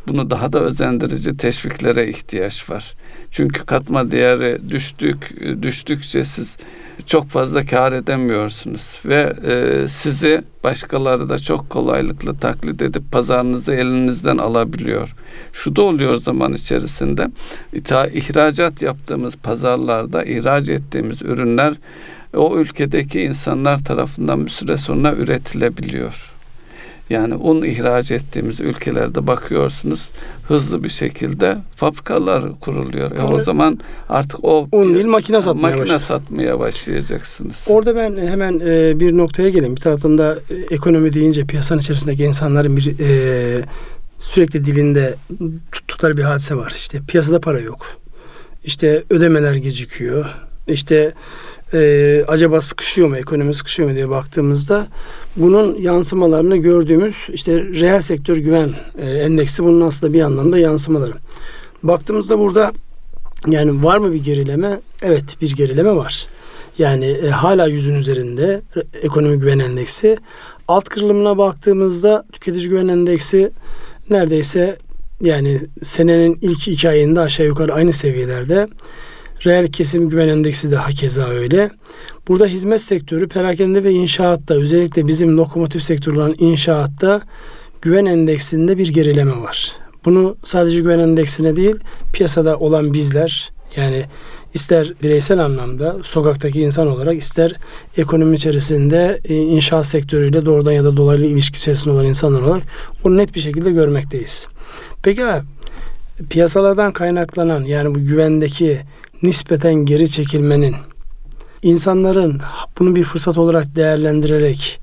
Speaker 2: bunu daha da özendirici teşviklere ihtiyaç var. Çünkü katma değeri düştük düştükçe siz çok fazla kar edemiyorsunuz ve e, sizi başkaları da çok kolaylıkla taklit edip pazarınızı elinizden alabiliyor. Şu da oluyor zaman içerisinde ita ihracat yaptığımız pazarlarda ihraç ettiğimiz ürünler o ülkedeki insanlar tarafından bir süre sonra üretilebiliyor. Yani un ihraç ettiğimiz ülkelerde bakıyorsunuz hızlı bir şekilde fabrikalar kuruluyor. E o zaman artık o
Speaker 1: Un değil makine satmaya
Speaker 2: makine
Speaker 1: başlıyor.
Speaker 2: satmaya başlayacaksınız.
Speaker 1: Orada ben hemen e, bir noktaya geleyim. Bir taraftan da e, ekonomi deyince piyasanın içerisindeki insanların bir e, sürekli dilinde tuttukları bir hadise var. İşte piyasada para yok. İşte ödemeler gecikiyor. İşte e, acaba sıkışıyor mu, ekonomi sıkışıyor mu diye baktığımızda bunun yansımalarını gördüğümüz işte reel sektör güven e, endeksi bunun aslında bir anlamda yansımaları. Baktığımızda burada yani var mı bir gerileme? Evet bir gerileme var. Yani e, hala yüzün üzerinde ekonomi güven endeksi. Alt kırılımına baktığımızda tüketici güven endeksi neredeyse yani senenin ilk iki ayında aşağı yukarı aynı seviyelerde. Reel kesim güven endeksi de hakeza öyle. Burada hizmet sektörü perakende ve inşaatta özellikle bizim lokomotif sektörü olan inşaatta güven endeksinde bir gerileme var. Bunu sadece güven endeksine değil piyasada olan bizler yani ister bireysel anlamda sokaktaki insan olarak ister ekonomi içerisinde e, inşaat sektörüyle doğrudan ya da dolaylı ilişki içerisinde olan insanlar olarak onu net bir şekilde görmekteyiz. Peki piyasalardan kaynaklanan yani bu güvendeki nispeten geri çekilmenin insanların bunu bir fırsat olarak değerlendirerek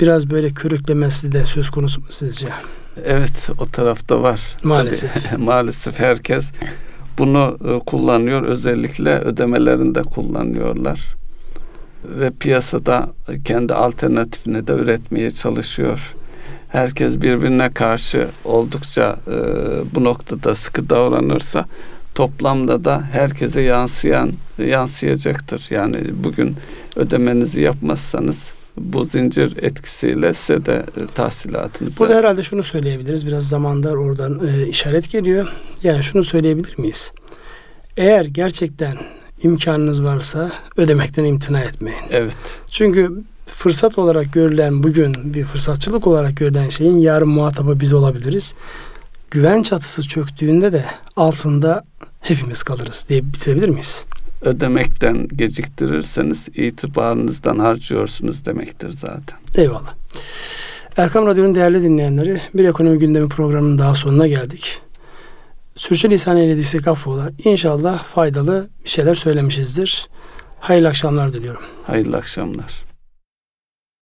Speaker 1: biraz böyle körüklemesi de söz konusu mu sizce?
Speaker 2: Evet o tarafta var.
Speaker 1: Maalesef.
Speaker 2: Tabii, maalesef herkes bunu e, kullanıyor. Özellikle ödemelerinde kullanıyorlar. Ve piyasada kendi alternatifini de üretmeye çalışıyor. Herkes birbirine karşı oldukça e, bu noktada sıkı davranırsa toplamda da herkese yansıyan yansıyacaktır. Yani bugün ödemenizi yapmazsanız bu zincir etkisiyle size de e, tahsilatınızı
Speaker 1: Burada herhalde şunu söyleyebiliriz. Biraz zamanda oradan e, işaret geliyor. Yani şunu söyleyebilir miyiz? Eğer gerçekten imkanınız varsa ödemekten imtina etmeyin.
Speaker 2: Evet.
Speaker 1: Çünkü fırsat olarak görülen bugün bir fırsatçılık olarak görülen şeyin yarın muhatabı biz olabiliriz. Güven çatısı çöktüğünde de altında hepimiz kalırız diye bitirebilir miyiz?
Speaker 2: ödemekten geciktirirseniz itibarınızdan harcıyorsunuz demektir zaten.
Speaker 1: Eyvallah. Erkam Radyo'nun değerli dinleyenleri bir ekonomi gündemi programının daha sonuna geldik. Sürçülisan eylediysek affola. İnşallah faydalı bir şeyler söylemişizdir. Hayırlı akşamlar diliyorum.
Speaker 2: Hayırlı akşamlar.